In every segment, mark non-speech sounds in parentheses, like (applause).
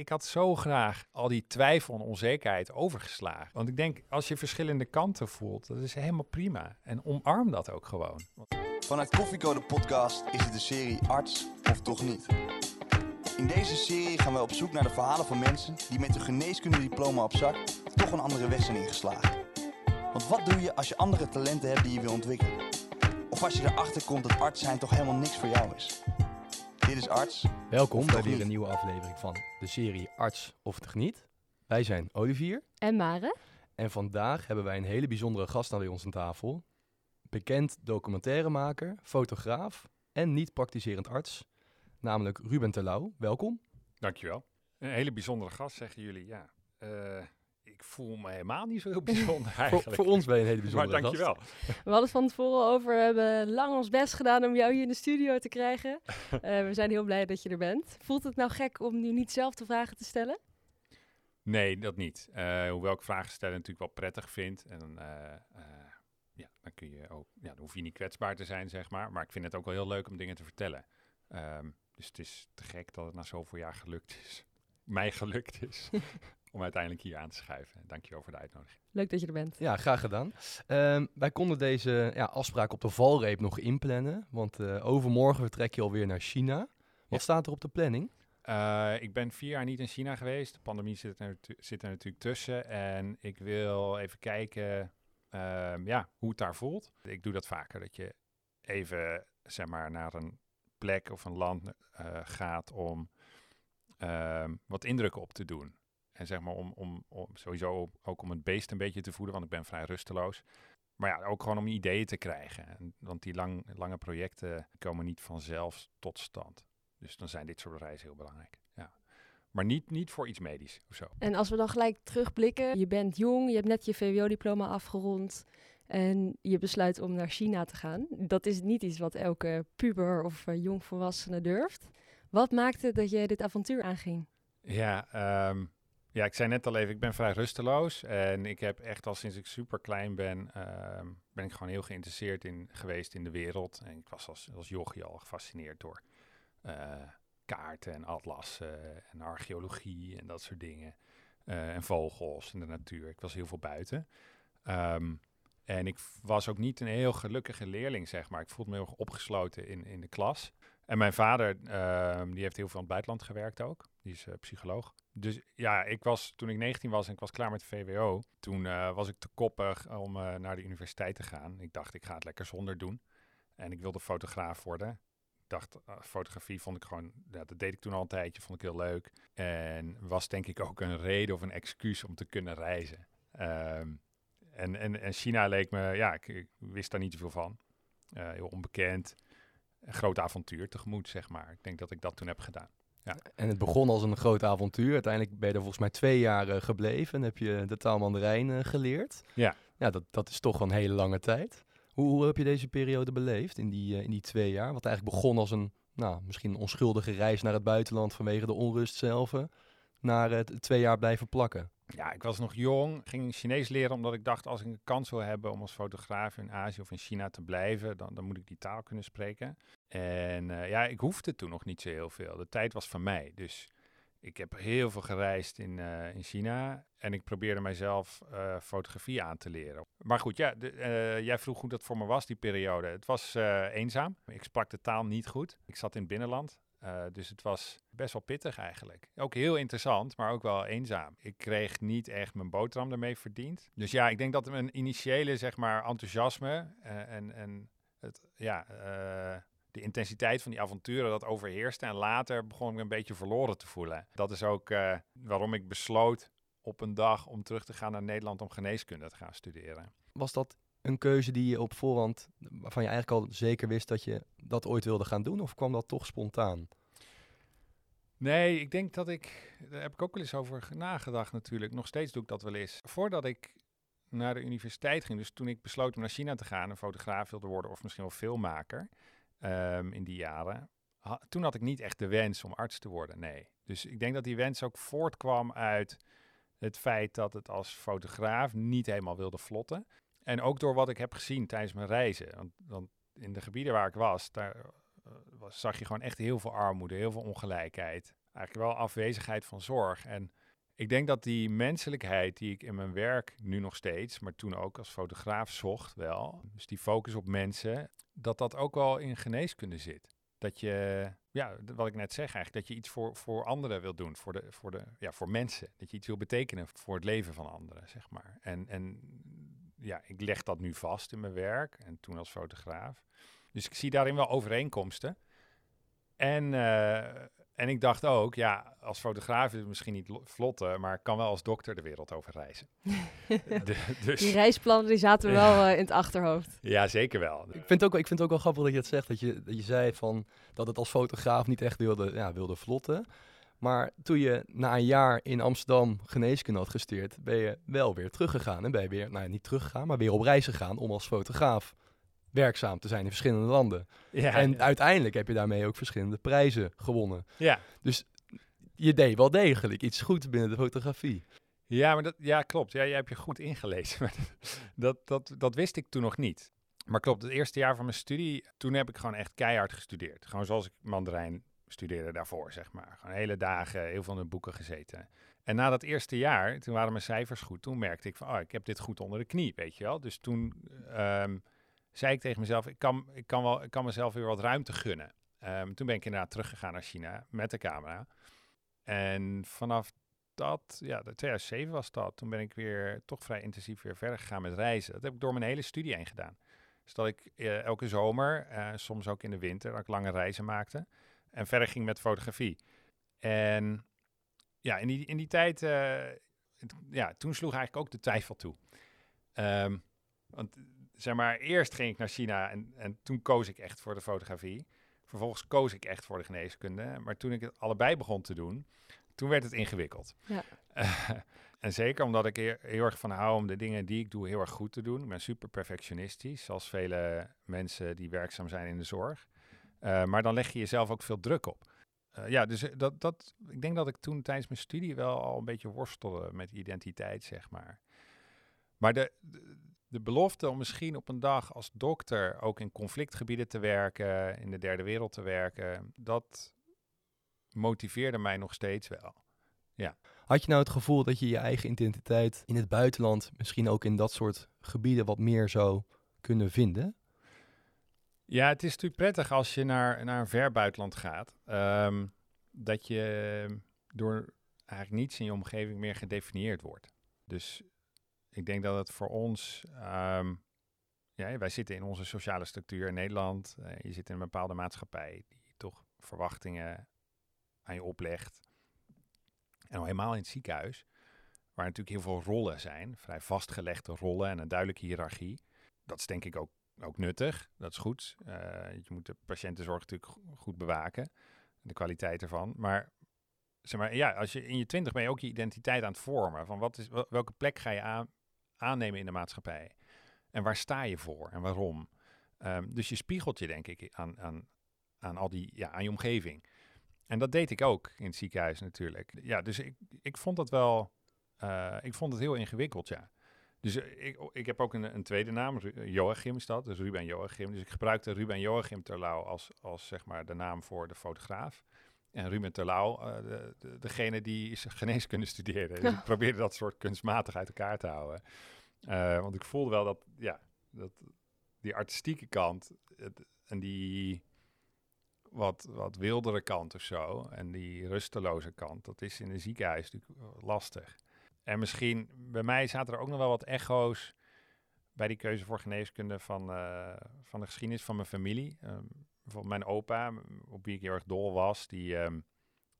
ik had zo graag al die twijfel en onzekerheid overgeslagen. Want ik denk, als je verschillende kanten voelt, dat is helemaal prima. En omarm dat ook gewoon. Vanuit Koffiecode Podcast is het de serie Arts of Toch Niet. In deze serie gaan we op zoek naar de verhalen van mensen die met een geneeskundediploma op zak toch een andere weg zijn ingeslagen. Want wat doe je als je andere talenten hebt die je wil ontwikkelen? Of als je erachter komt dat arts zijn toch helemaal niks voor jou is? Dit is Arts. Welkom bij weer een nieuwe aflevering van de serie Arts of Toch Niet. Wij zijn Olivier En Mare? en vandaag hebben wij een hele bijzondere gast aan bij ons aan tafel. Bekend documentairemaker, fotograaf en niet-praktiserend arts, namelijk Ruben Terlouw. Welkom. Dankjewel. Een hele bijzondere gast, zeggen jullie. Ja, eh, ik voel me helemaal niet zo heel (laughs) bijzonder Voor, eigenlijk. voor ons ben je een hele maar bijzondere dankjewel. gast. (laughs) We hadden het van tevoren over, we hebben lang ons best gedaan om jou hier in de studio te krijgen. (laughs) Eh, we zijn heel blij dat je er bent. Voelt het nou gek om nu niet zelf de vragen te stellen? Nee, dat niet. Eh, hoewel ik vragen stellen natuurlijk wel prettig vind. En eh, eh, ja, dan kun je ook, ja, dan hoef je niet kwetsbaar te zijn, zeg maar. Maar ik vind het ook wel heel leuk om dingen te vertellen. Ehm, dus het is te gek dat het na zoveel jaar gelukt is. Mij gelukt is. Om uiteindelijk hier aan te schuiven. Dankjewel voor de uitnodiging. Leuk dat je er bent. Ja, graag gedaan. Ehm, wij konden deze ja, afspraak op de valreep nog inplannen, want eh, overmorgen vertrek je alweer naar China. Wat Ja. staat er op de planning? Eh, ik ben vier jaar niet in China geweest. De pandemie zit er, zit er natuurlijk tussen. En ik wil even kijken ehm, ja, hoe het daar voelt. Ik doe dat vaker, dat je even zeg maar, naar een plek of een land eh, gaat om ehm, wat indrukken op te doen. En zeg maar om, om, om sowieso ook om het beest een beetje te voeden, want ik ben vrij rusteloos. Maar ja, ook gewoon om ideeën te krijgen. En- Want die lang, lange projecten komen niet vanzelf tot stand. Dus dan zijn dit soort reizen heel belangrijk. Ja. Maar niet, niet voor iets medisch of zo. En als we dan gelijk terugblikken, je bent jong, je hebt net je VWO-diploma afgerond en je besluit om naar China te gaan. Dat is niet iets wat elke puber of eh, jongvolwassene durft. Wat maakte dat jij dit avontuur aanging? Ja, ehm, ja, ik zei net al even, ik ben vrij rusteloos. En ik heb echt al sinds ik super klein ben, ehm, ben ik gewoon heel geïnteresseerd in, geweest in de wereld. En ik was als, als jochie al gefascineerd door eh, kaarten en atlassen en archeologie en dat soort dingen. Eh, en vogels en de natuur. Ik was heel veel buiten. Ehm, en ik was ook niet een heel gelukkige leerling, zeg maar. Ik voelde me heel erg opgesloten in, in de klas. En mijn vader, ehm, die heeft heel veel in het buitenland gewerkt ook. Die is eh, psycholoog. Dus ja, ik was, toen ik 19 was en ik was klaar met de VWO, toen eh, was ik te koppig om eh, naar de universiteit te gaan. Ik dacht, ik ga het lekker zonder doen. En ik wilde fotograaf worden. Ik dacht, fotografie vond ik gewoon, dat deed ik toen al een tijdje, vond ik heel leuk. En was denk ik ook een reden of een excuus om te kunnen reizen. Ehm, en, en, en China leek me, ja, ik, ik wist daar niet zoveel van. Heel onbekend. Een groot avontuur tegemoet, zeg maar. Ik denk dat ik dat toen heb gedaan. En het begon als een groot avontuur. Uiteindelijk ben je er volgens mij twee jaar eh, gebleven en heb je de taal Mandarijn eh, geleerd. Ja. Ja, dat, dat is toch een hele lange tijd. Hoe, hoe heb je deze periode beleefd in die, eh, in die twee jaar? Wat eigenlijk begon als een, nou, misschien een onschuldige reis naar het buitenland vanwege de onrust zelf, naar het twee jaar blijven plakken. Ja, ik was nog jong, ging Chinees leren omdat ik dacht als ik een kans wil hebben om als fotograaf in Azië of in China te blijven, dan, dan moet ik die taal kunnen spreken. En eh, ja, ik hoefde toen nog niet zo heel veel. De tijd was van mij. Dus ik heb heel veel gereisd in, eh, in China en ik probeerde mijzelf eh, fotografie aan te leren. Maar goed, ja, de, jij vroeg hoe dat voor me was, die periode. Het was eenzaam. Ik sprak de taal niet goed. Ik zat in het binnenland. Eh, dus het was best wel pittig eigenlijk. Ook heel interessant, maar ook wel eenzaam. Ik kreeg niet echt mijn boterham ermee verdiend. Dus ja, ik denk dat mijn initiële zeg maar, enthousiasme eh, en, en het, ja, eh, de intensiteit van die avonturen dat overheerste. En later begon ik me een beetje verloren te voelen. Dat is ook waarom ik besloot op een dag om terug te gaan naar Nederland om geneeskunde te gaan studeren. Was dat een keuze die je op voorhand, waarvan je eigenlijk al zeker wist dat je dat ooit wilde gaan doen? Of kwam dat toch spontaan? Nee, ik denk dat ik, daar heb ik ook wel eens over nagedacht natuurlijk. Nog steeds doe ik dat wel eens. Voordat ik naar de universiteit ging, dus toen ik besloot om naar China te gaan, een fotograaf wilde worden of misschien wel filmmaker ehm, in die jaren, toen had ik niet echt de wens om arts te worden, nee. Dus ik denk dat die wens ook voortkwam uit het feit dat het als fotograaf niet helemaal wilde vlotten. En ook door wat ik heb gezien tijdens mijn reizen. Want, in de gebieden waar ik was, daar eh, was, zag je gewoon echt heel veel armoede, heel veel ongelijkheid. eigenlijk wel afwezigheid van zorg. En ik denk dat die menselijkheid die ik in mijn werk nu nog steeds, maar toen ook als fotograaf zocht wel, dus die focus op mensen, dat dat ook wel in geneeskunde zit. Dat je, ja, wat ik net zeg eigenlijk, dat je iets voor, voor anderen wil doen, voor, de, voor, de, ja, voor mensen. Dat je iets wil betekenen voor het leven van anderen, zeg maar. En, en ja, ik leg dat nu vast in mijn werk en toen als fotograaf. Dus ik zie daarin wel overeenkomsten. En, eh, en ik dacht ook, ja, als fotograaf is het misschien niet lo- vlotte, maar ik kan wel als dokter de wereld over reizen. (laughs) De- dus, Die reisplannen die zaten wel eh, in het achterhoofd. ja, zeker wel. Ik vind, het ook, ik vind het ook wel grappig dat je het zegt. Dat je, dat je zei van, dat het als fotograaf niet echt wilde, ja, wilde vlotten. Maar toen je na een jaar in Amsterdam geneeskunde had gesteerd, ben je wel weer teruggegaan. En ben je weer, nou niet teruggegaan, maar weer op reis gegaan om als fotograaf werkzaam te zijn in verschillende landen. Ja, en uiteindelijk heb je daarmee ook verschillende prijzen gewonnen. ja. Je deed wel degelijk iets goeds binnen de fotografie. Ja, maar dat, ja, klopt. Ja, jij hebt je goed ingelezen. (laughs) Maar dat, dat, dat wist ik toen nog niet. Maar klopt, het eerste jaar van mijn studie, toen heb ik gewoon echt keihard gestudeerd. Gewoon zoals ik Mandarijn studeerde daarvoor, zeg maar. Gewoon hele dagen, heel veel in boeken gezeten. En na dat eerste jaar, toen waren mijn cijfers goed. Toen merkte ik van, oh, ik heb dit goed onder de knie, weet je wel. Dus toen ehm, zei ik tegen mezelf, ik kan, ik, kan wel, ik kan mezelf weer wat ruimte gunnen. Ehm, toen ben ik inderdaad teruggegaan naar China met de camera. En vanaf dat, ja, de 2007 was dat. Toen ben ik weer toch vrij intensief weer verder gegaan met reizen. Dat heb ik door mijn hele studie heen gedaan. Dus dat ik eh, elke zomer, eh, soms ook in de winter, dat ik lange reizen maakte. En verder ging met fotografie. En ja, in die, in die tijd, eh, het- ja, toen sloeg eigenlijk ook de twijfel toe. Ehm, want zeg maar, eerst ging ik naar China en, en toen koos ik echt voor de fotografie. Vervolgens koos ik echt voor de geneeskunde. Maar toen ik het allebei begon te doen, toen werd het ingewikkeld. Ja. (laughs) En zeker omdat ik er heel erg van hou om de dingen die ik doe heel erg goed te doen. Ik ben super perfectionistisch, zoals vele mensen die werkzaam zijn in de zorg. Eh, maar dan leg je jezelf ook veel druk op. Eh, ja, dus eh, dat, dat, ik denk dat ik toen tijdens mijn studie wel al een beetje worstelde met identiteit, zeg maar. Maar de, de, belofte om misschien op een dag als dokter ook in conflictgebieden te werken, in de derde wereld te werken, dat motiveerde mij nog steeds wel. Had je nou het gevoel dat je je eigen identiteit in het buitenland, misschien ook in dat soort gebieden, wat meer zou kunnen vinden? Ja, het is natuurlijk prettig als je naar, naar een ver buitenland gaat. ehm, dat je door eigenlijk niets in je omgeving meer gedefinieerd wordt. Dus ik denk dat het voor ons. ehm, ja, wij zitten in onze sociale structuur in Nederland. eh, je zit in een bepaalde maatschappij die toch verwachtingen aan je oplegt. En al helemaal in het ziekenhuis, waar natuurlijk heel veel rollen zijn, vrij vastgelegde rollen en een duidelijke hiërarchie. Dat is denk ik ook ook nuttig. Dat is goed. Eh, je moet de patiëntenzorg natuurlijk go- goed bewaken. De kwaliteit ervan. Maar, zeg maar ja, als je in je twintig ben je ook je identiteit aan het vormen. Van wat is, wel- welke plek ga je aan, aannemen in de maatschappij? En waar sta je voor en waarom? Ehm, dus je spiegelt je denk ik aan, aan, aan al die, ja, aan je omgeving. En dat deed ik ook in het ziekenhuis natuurlijk. Ja, dus ik, ik vond dat wel, eh, ik vond het heel ingewikkeld, ja. Dus eh, ik, ik heb ook een, een tweede naam, Ru- Joachim is dat, dus Ruben Joachim. Dus ik gebruikte Ruben Joachim Terlouw als, als zeg maar de naam voor de fotograaf. En Ruben Terlouw, eh, de, de, degene die is (laughs) geneeskunde studeerde. Dus (laughs) ik probeerde dat soort kunstmatig uit elkaar te houden. Eh, want ik voelde wel dat, ja, dat die artistieke kant het, en die wat, wat wildere kant of zo, en die rusteloze kant, dat is in een ziekenhuis natuurlijk eh, lastig. En misschien, bij mij zaten er ook nog wel wat echo's bij die keuze voor geneeskunde van, eh, van de geschiedenis van mijn familie. Ehm, bijvoorbeeld mijn opa, op wie ik heel erg dol was, die, ehm,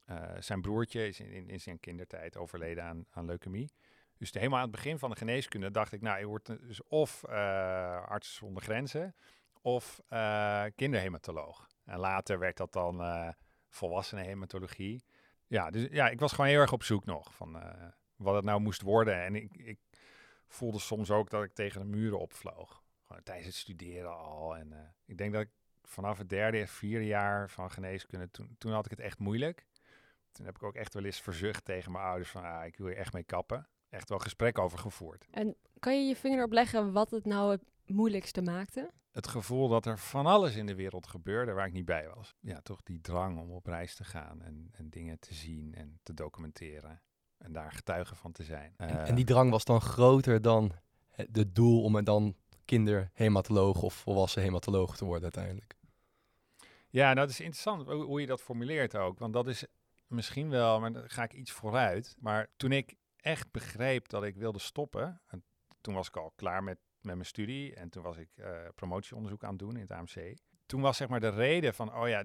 eh, zijn broertje is in, in, in zijn kindertijd overleden aan, aan leukemie. Dus helemaal aan het begin van de geneeskunde dacht ik, nou, je wordt dus of eh, arts zonder grenzen of kinderhematoloog. En later werd dat dan volwassenenhematologie. Ja, dus ja, ik was gewoon heel erg op zoek nog van wat het nou moest worden. En ik, ik voelde soms ook dat ik tegen de muren opvloog. Gewoon tijdens het studeren al. En eh, ik denk dat ik vanaf het derde, vierde jaar van geneeskunde, toen, toen had ik het echt moeilijk. Toen heb ik ook echt wel eens verzucht tegen mijn ouders van, ah, ik wil hier echt mee kappen. Echt wel gesprek over gevoerd. En kan je je vinger erop leggen wat het nou het moeilijkste maakte? Het gevoel dat er van alles in de wereld gebeurde waar ik niet bij was. Ja, toch die drang om op reis te gaan en, en dingen te zien en te documenteren. En daar getuige van te zijn. En, Eh, en die drang was dan groter dan het de doel om er dan kinderhematoloog of volwassen hematoloog te worden uiteindelijk. Ja, nou, dat is interessant hoe, hoe je dat formuleert ook. Want dat is misschien wel, maar dan ga ik iets vooruit. Maar toen ik echt begreep dat ik wilde stoppen, en toen was ik al klaar met, met mijn studie en toen was ik eh, promotieonderzoek aan het doen in het AMC. Toen was zeg maar de reden van, oh ja,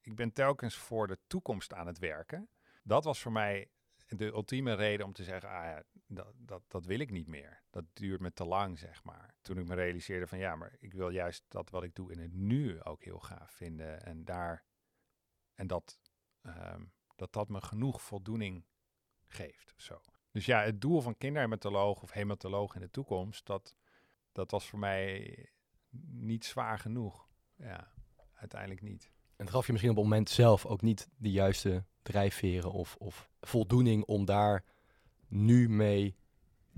ik ben telkens voor de toekomst aan het werken. Dat was voor mij de ultieme reden om te zeggen, ah ja, dat, dat, dat wil ik niet meer. Dat duurt me te lang, zeg maar. Toen ik me realiseerde van, ja, maar ik wil juist dat wat ik doe in het nu ook heel gaaf vinden. En daar, en dat, ehm, dat dat me genoeg voldoening geeft. Zo. Dus ja, het doel van kinderhematoloog of hematoloog in de toekomst, dat, dat was voor mij niet zwaar genoeg. Ja, uiteindelijk niet. En gaf je misschien op het moment zelf ook niet de juiste drijfveren of, of voldoening om daar nu mee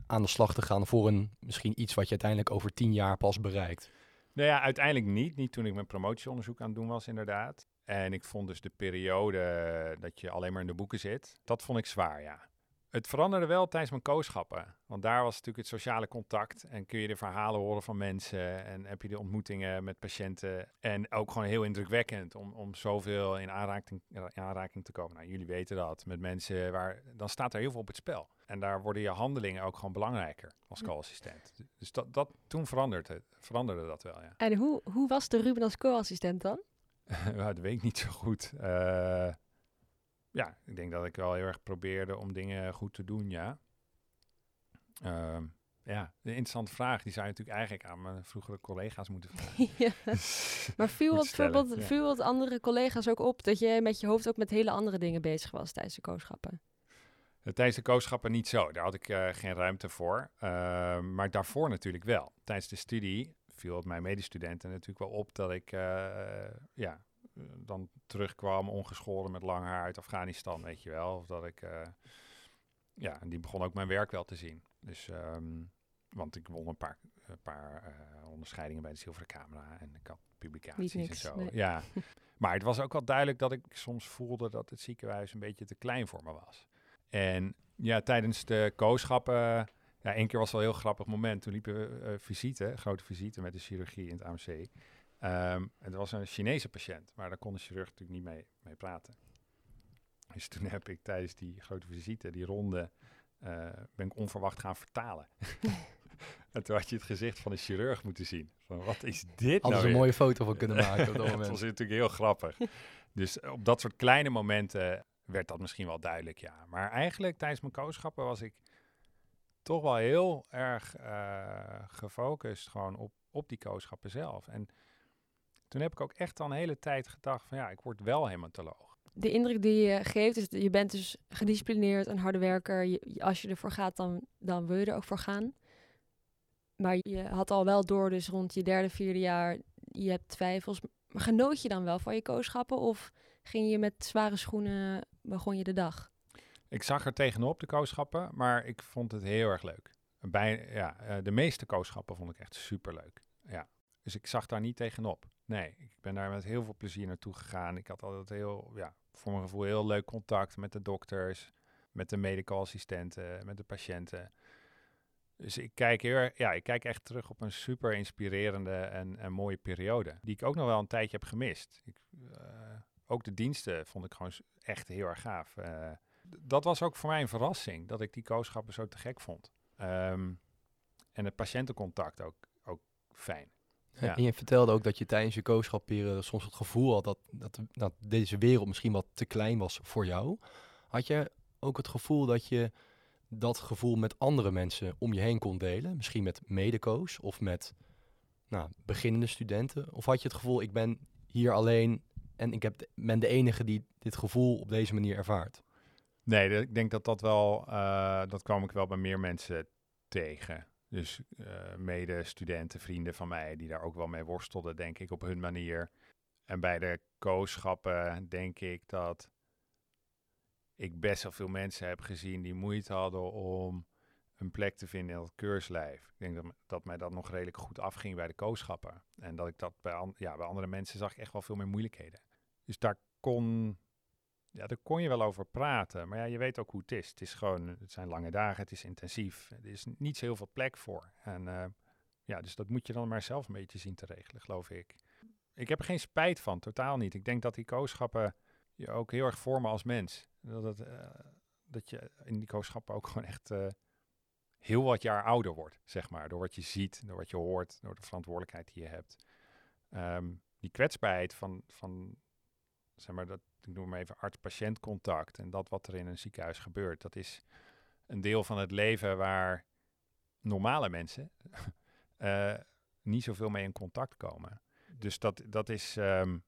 aan de slag te gaan voor een misschien iets wat je uiteindelijk over tien jaar pas bereikt. Nou ja, uiteindelijk niet. Niet toen ik mijn promotieonderzoek aan het doen was, inderdaad. En ik vond dus de periode dat je alleen maar in de boeken zit, dat vond ik zwaar, ja. Het veranderde wel tijdens mijn kooschappen. Want daar was natuurlijk het sociale contact. En kun je de verhalen horen van mensen. En heb je de ontmoetingen met patiënten. En ook gewoon heel indrukwekkend om, om zoveel in aanraking, in aanraking te komen. Nou, jullie weten dat. Met mensen waar. Dan staat er heel veel op het spel. En daar worden je handelingen ook gewoon belangrijker als co-assistent. Dus dat, dat, toen veranderde, veranderde dat wel, ja. En hoe, hoe was de Ruben als co-assistent dan? (laughs) dat weet ik niet zo goed. Eh, ja, ik denk dat ik wel heel erg probeerde om dingen goed te doen, ja. Ehm, ja, een interessante vraag. Die zou je natuurlijk eigenlijk aan mijn vroegere collega's moeten vragen. (laughs) ja. Maar viel stellen, bijvoorbeeld, ja. viel het andere collega's ook op dat je met je hoofd ook met hele andere dingen bezig was tijdens de kooschappen? Eh, Tijdens de kooschappen niet zo. Daar had ik eh, geen ruimte voor. Ehm, maar daarvoor natuurlijk wel. Tijdens de studie viel het mijn medestudenten natuurlijk wel op dat ik eh, ja, dan terugkwam ongeschoren met lang haar uit Afghanistan, weet je wel. Of dat ik, eh, ja, en die begon ook mijn werk wel te zien. Dus, ehm, want ik won een paar, een paar eh, onderscheidingen bij de Zilveren Camera en ik had publicaties en zo. nee. Ja, (laughs) maar het was ook wel duidelijk dat ik soms voelde dat het ziekenhuis een beetje te klein voor me was. En ja, tijdens de kooschappen, ja, één keer was wel een heel grappig moment. Toen liepen we eh, visite, grote visite met de chirurgie in het AMC. Ehm het was een Chinese patiënt, maar daar kon de chirurg natuurlijk niet mee, mee praten. Dus toen heb ik tijdens die grote visite, die ronde, eh, ben ik onverwacht gaan vertalen. (laughs) en toen had je het gezicht van de chirurg moeten zien. Van, wat is dit Hadden nou een mooie foto van kunnen maken op dat (laughs) moment. was natuurlijk heel grappig. Dus op dat soort kleine momenten werd dat misschien wel duidelijk, ja. Maar eigenlijk tijdens mijn kooschappen was ik toch wel heel erg eh, gefocust gewoon op, op die kooschappen zelf. En toen heb ik ook echt al een hele tijd gedacht van ja, ik word wel hematoloog. De indruk die je geeft is, dat je bent dus gedisciplineerd, een harde werker. Je, als je ervoor gaat, dan, dan wil je er ook voor gaan. Maar je had al wel door, dus rond je derde, vierde jaar, je hebt twijfels. Maar genoot je dan wel van je kooschappen? Of ging je met zware schoenen, begon je de dag? Ik zag er tegenop de kooschappen, maar ik vond het heel erg leuk. Bij, ja, eh, de meeste kooschappen vond ik echt superleuk. Ja. Dus ik zag daar niet tegenop. Nee, ik ben daar met heel veel plezier naartoe gegaan. Ik had altijd heel, ja, voor mijn gevoel heel leuk contact met de dokters, met de medical assistenten, met de patiënten. Dus ik kijk, heel, ja, ik kijk echt terug op een super inspirerende en, en mooie periode. Die ik ook nog wel een tijdje heb gemist. Ik, eh, ook de diensten vond ik gewoon echt heel erg gaaf. Eh, dat was ook voor mij een verrassing, dat ik die kooschappen zo te gek vond. Ehm, en het patiëntencontact ook, ook fijn. Ja. En je vertelde ook dat je tijdens je kooschapperiode soms het gevoel had dat, dat, dat deze wereld misschien wat te klein was voor jou. Had je ook het gevoel dat je dat gevoel met andere mensen om je heen kon delen? Misschien met medeco's of met nou, beginnende studenten? Of had je het gevoel, ik ben hier alleen en ik heb, ben de enige die dit gevoel op deze manier ervaart? Nee, ik denk dat dat wel, eh, dat kwam ik wel bij meer mensen tegen. Dus eh mede-studenten, vrienden van mij, die daar ook wel mee worstelden, denk ik, op hun manier. En bij de kooschappen denk ik dat ik best wel veel mensen heb gezien die moeite hadden om een plek te vinden in het keurslijf. Ik denk dat, dat mij dat nog redelijk goed afging bij de kooschappen. En dat ik dat bij, ja, bij andere mensen zag ik echt wel veel meer moeilijkheden. Dus daar kon, ja, daar kon je wel over praten. Maar ja, je weet ook hoe het is. Het is gewoon, het zijn lange dagen, het is intensief. Er is niet zo heel veel plek voor. En eh, ja, dus dat moet je dan maar zelf een beetje zien te regelen, geloof ik. Ik heb er geen spijt van, totaal niet. Ik denk dat die kooschappen je ook heel erg vormen als mens. Dat, eh, dat je in die kooschappen ook gewoon echt eh, heel wat jaar ouder wordt, zeg maar. Door wat je ziet, door wat je hoort, door de verantwoordelijkheid die je hebt. Ehm, die kwetsbaarheid van, van zeg maar, dat, ik noem maar even arts-patiënt contact en dat wat er in een ziekenhuis gebeurt, dat is een deel van het leven waar normale mensen (laughs) eh, niet zoveel mee in contact komen. Dus dat, dat is, ehm,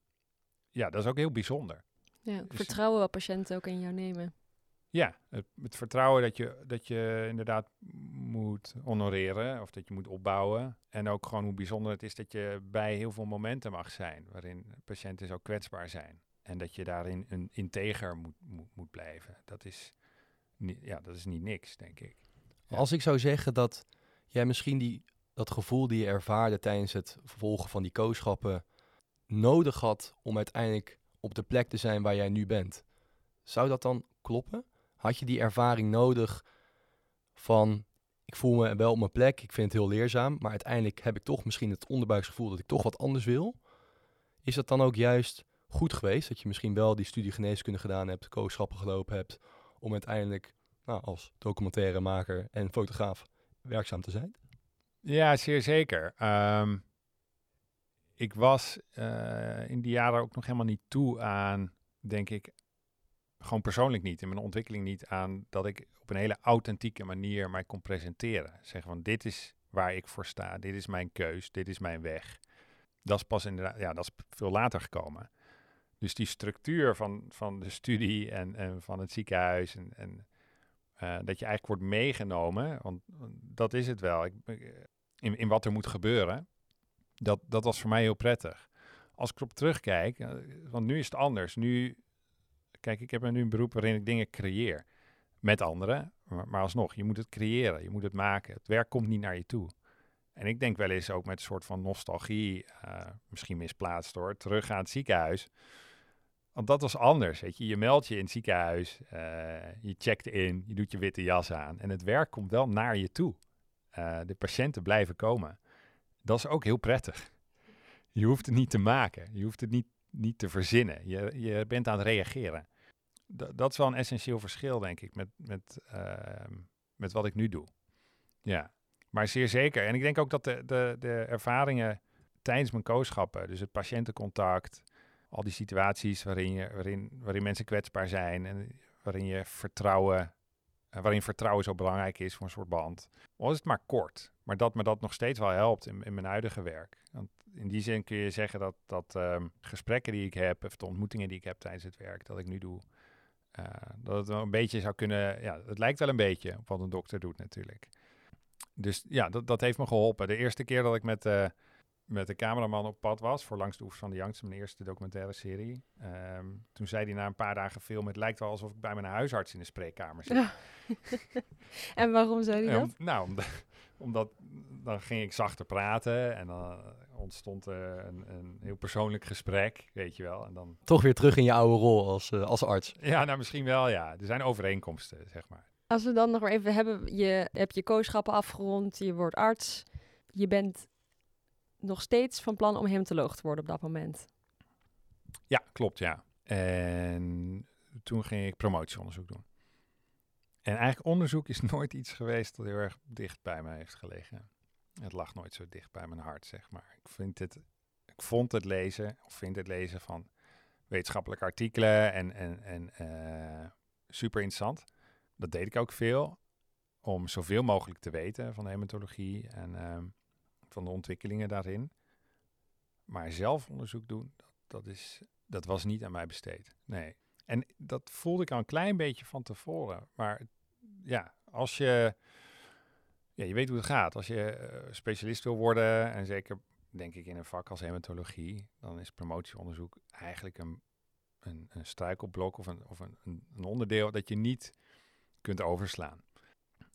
ja, dat is ook heel bijzonder. Ja, Dus- vertrouwen wat patiënten ook in jou nemen. Ja, het, het vertrouwen dat je, dat je inderdaad moet honoreren of dat je moet opbouwen. En ook gewoon hoe bijzonder het is dat je bij heel veel momenten mag zijn waarin patiënten zo kwetsbaar zijn. En dat je daarin een integer moet, moet, moet blijven. Dat is, niet, ja, dat is niet niks, denk ik. Als ik zou zeggen dat jij misschien die, dat gevoel die je ervaarde tijdens het volgen van die kooschappen nodig had om uiteindelijk op de plek te zijn waar jij nu bent. Zou dat dan kloppen? Had je die ervaring nodig van ik voel me wel op mijn plek, ik vind het heel leerzaam, maar uiteindelijk heb ik toch misschien het onderbuiksgevoel dat ik toch wat anders wil? Is dat dan ook juist goed geweest dat je misschien wel die studie geneeskunde gedaan hebt, kooschappen gelopen hebt, om uiteindelijk nou, als documentairemaker en fotograaf werkzaam te zijn? Ja, zeer zeker. Ehm, ik was eh, in die jaren ook nog helemaal niet toe aan, denk ik, gewoon persoonlijk niet, in mijn ontwikkeling niet, aan dat ik op een hele authentieke manier mij kon presenteren. Zeggen van, dit is waar ik voor sta, dit is mijn keus, dit is mijn weg. Dat is pas inderdaad, ja, dat is veel later gekomen. Dus die structuur van, van de studie en, en van het ziekenhuis en, en eh, dat je eigenlijk wordt meegenomen, want dat is het wel. Ik, in, in wat er moet gebeuren, dat, dat was voor mij heel prettig. Als ik erop terugkijk, eh, want nu is het anders. Nu, kijk, ik heb nu een beroep waarin ik dingen creëer met anderen, maar, maar alsnog, je moet het creëren, je moet het maken. Het werk komt niet naar je toe. En ik denk wel eens ook met een soort van nostalgie, eh, misschien misplaatst hoor, terug aan het ziekenhuis. Want dat was anders, weet je. Je meldt je in het ziekenhuis, eh, je checkt in, je doet je witte jas aan. En het werk komt wel naar je toe. Eh, de patiënten blijven komen. Dat is ook heel prettig. Je hoeft het niet te maken. Je hoeft het niet, niet te verzinnen. Je, je bent aan het reageren. Da- dat is wel een essentieel verschil, denk ik, met, met, ehm, met wat ik nu doe. Ja, maar zeer zeker. En ik denk ook dat de, de, de ervaringen tijdens mijn kooschappen, dus het patiëntencontact, al die situaties waarin, je, waarin, waarin mensen kwetsbaar zijn en waarin je vertrouwen, eh, waarin vertrouwen zo belangrijk is voor een soort band. Al is het maar kort, maar dat me dat nog steeds wel helpt in, in mijn huidige werk. Want in die zin kun je zeggen dat, dat ehm, gesprekken die ik heb, of de ontmoetingen die ik heb tijdens het werk dat ik nu doe, eh, dat het wel een beetje zou kunnen, ja, het lijkt wel een beetje op wat een dokter doet natuurlijk. Dus ja, dat, dat heeft me geholpen. De eerste keer dat ik met, eh, met de cameraman op pad was, voor Langs de Oevers van de Jangste, mijn eerste documentaire serie. ehm, toen zei hij na een paar dagen film, het lijkt wel alsof ik bij mijn huisarts in de spreekkamer zit. Ja. (laughs) en waarom zei hij dat? nou, omdat, (laughs) omdat dan ging ik zachter praten en dan ontstond er een, een heel persoonlijk gesprek, weet je wel. En dan, Toch weer terug in je oude rol als, eh, als arts. ja, nou misschien wel, ja. Er zijn overeenkomsten, zeg maar. Als we dan nog maar even hebben, je hebt je kooschappen afgerond, je wordt arts. Je bent nog steeds van plan om hematoloog te worden op dat moment. Ja, klopt, ja. En toen ging ik promotieonderzoek doen. En eigenlijk onderzoek is (laughs) nooit iets geweest dat heel erg dicht bij me heeft gelegen. Het lag nooit zo dicht bij mijn hart, zeg maar. Ik, vind het, ik vond het lezen, of vind het lezen van wetenschappelijke artikelen en, en, en eh, super interessant. Dat deed ik ook veel, om zoveel mogelijk te weten van hematologie en ehm, van de ontwikkelingen daarin. Maar zelf onderzoek doen, dat, dat, is, dat was niet aan mij besteed. Nee. En dat voelde ik al een klein beetje van tevoren. Maar ja, als je. Ja, je weet hoe het gaat. Als je eh, specialist wil worden, en zeker denk ik in een vak als hematologie, dan is promotieonderzoek eigenlijk een, een, een struikelblok of, een, of een, een, een onderdeel dat je niet kunt overslaan.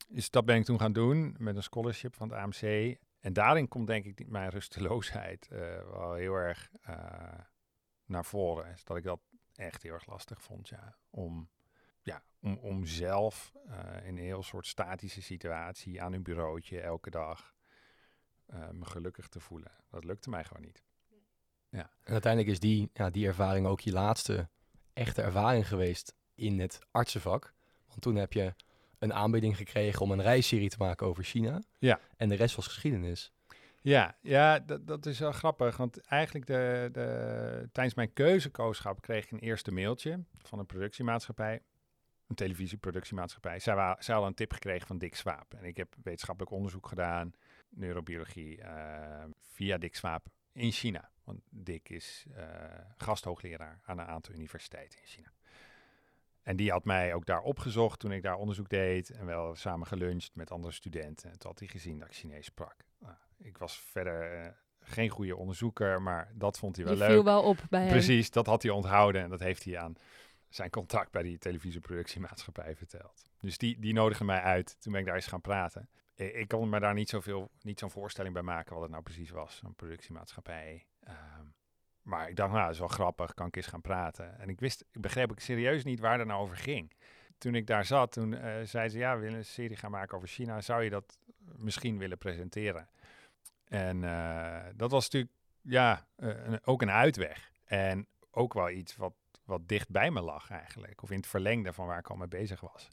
dus dat ben ik toen gaan doen met een scholarship van het AMC. En daarin komt denk ik mijn rusteloosheid eh, wel heel erg eh, naar voren. Dat ik dat echt heel erg lastig vond, ja. Om, ja, om, om zelf eh, in een heel soort statische situatie aan een bureautje elke dag me gelukkig te voelen. Dat lukte mij gewoon niet. En uiteindelijk is die, ja, die ervaring ook je laatste echte ervaring geweest in het artsenvak. Want toen heb je een aanbieding gekregen om een reisserie te maken over China. Ja. En de rest was geschiedenis. Ja, ja dat, dat is wel grappig. Want eigenlijk de, de, tijdens mijn keuzekooschap kreeg ik een eerste mailtje van een productiemaatschappij. Een televisieproductiemaatschappij. Zij, wa- zij hadden een tip gekregen van Dick Swaap. En ik heb wetenschappelijk onderzoek gedaan, neurobiologie, eh, via Dick Swaap in China. Want Dick is eh, gasthoogleraar aan een aantal universiteiten in China. En die had mij ook daar opgezocht toen ik daar onderzoek deed. En wel samen geluncht met andere studenten. En toen had hij gezien dat ik Chinees sprak. Nou, ik was verder eh, geen goede onderzoeker, maar dat vond hij wel Je leuk. viel wel op bij hem. Precies, dat had hij onthouden en dat heeft hij aan zijn contact bij die televisieproductiemaatschappij verteld. Dus die, die nodigde mij uit. Toen ben ik daar eens gaan praten. Ik, kon me daar niet zoveel, niet zo'n voorstelling bij maken wat het nou precies was, zo'n productiemaatschappij. Ehm, maar ik dacht, nou, dat is wel grappig, kan ik eens gaan praten. En ik wist, ik begreep ook serieus niet waar het nou over ging. Toen ik daar zat, toen eh zei ze, ja, we willen een serie gaan maken over China. Zou je dat misschien willen presenteren? En eh, dat was natuurlijk, ja, eh, ook een uitweg. En ook wel iets wat, wat dicht bij me lag eigenlijk. Of in het verlengde van waar ik al mee bezig was.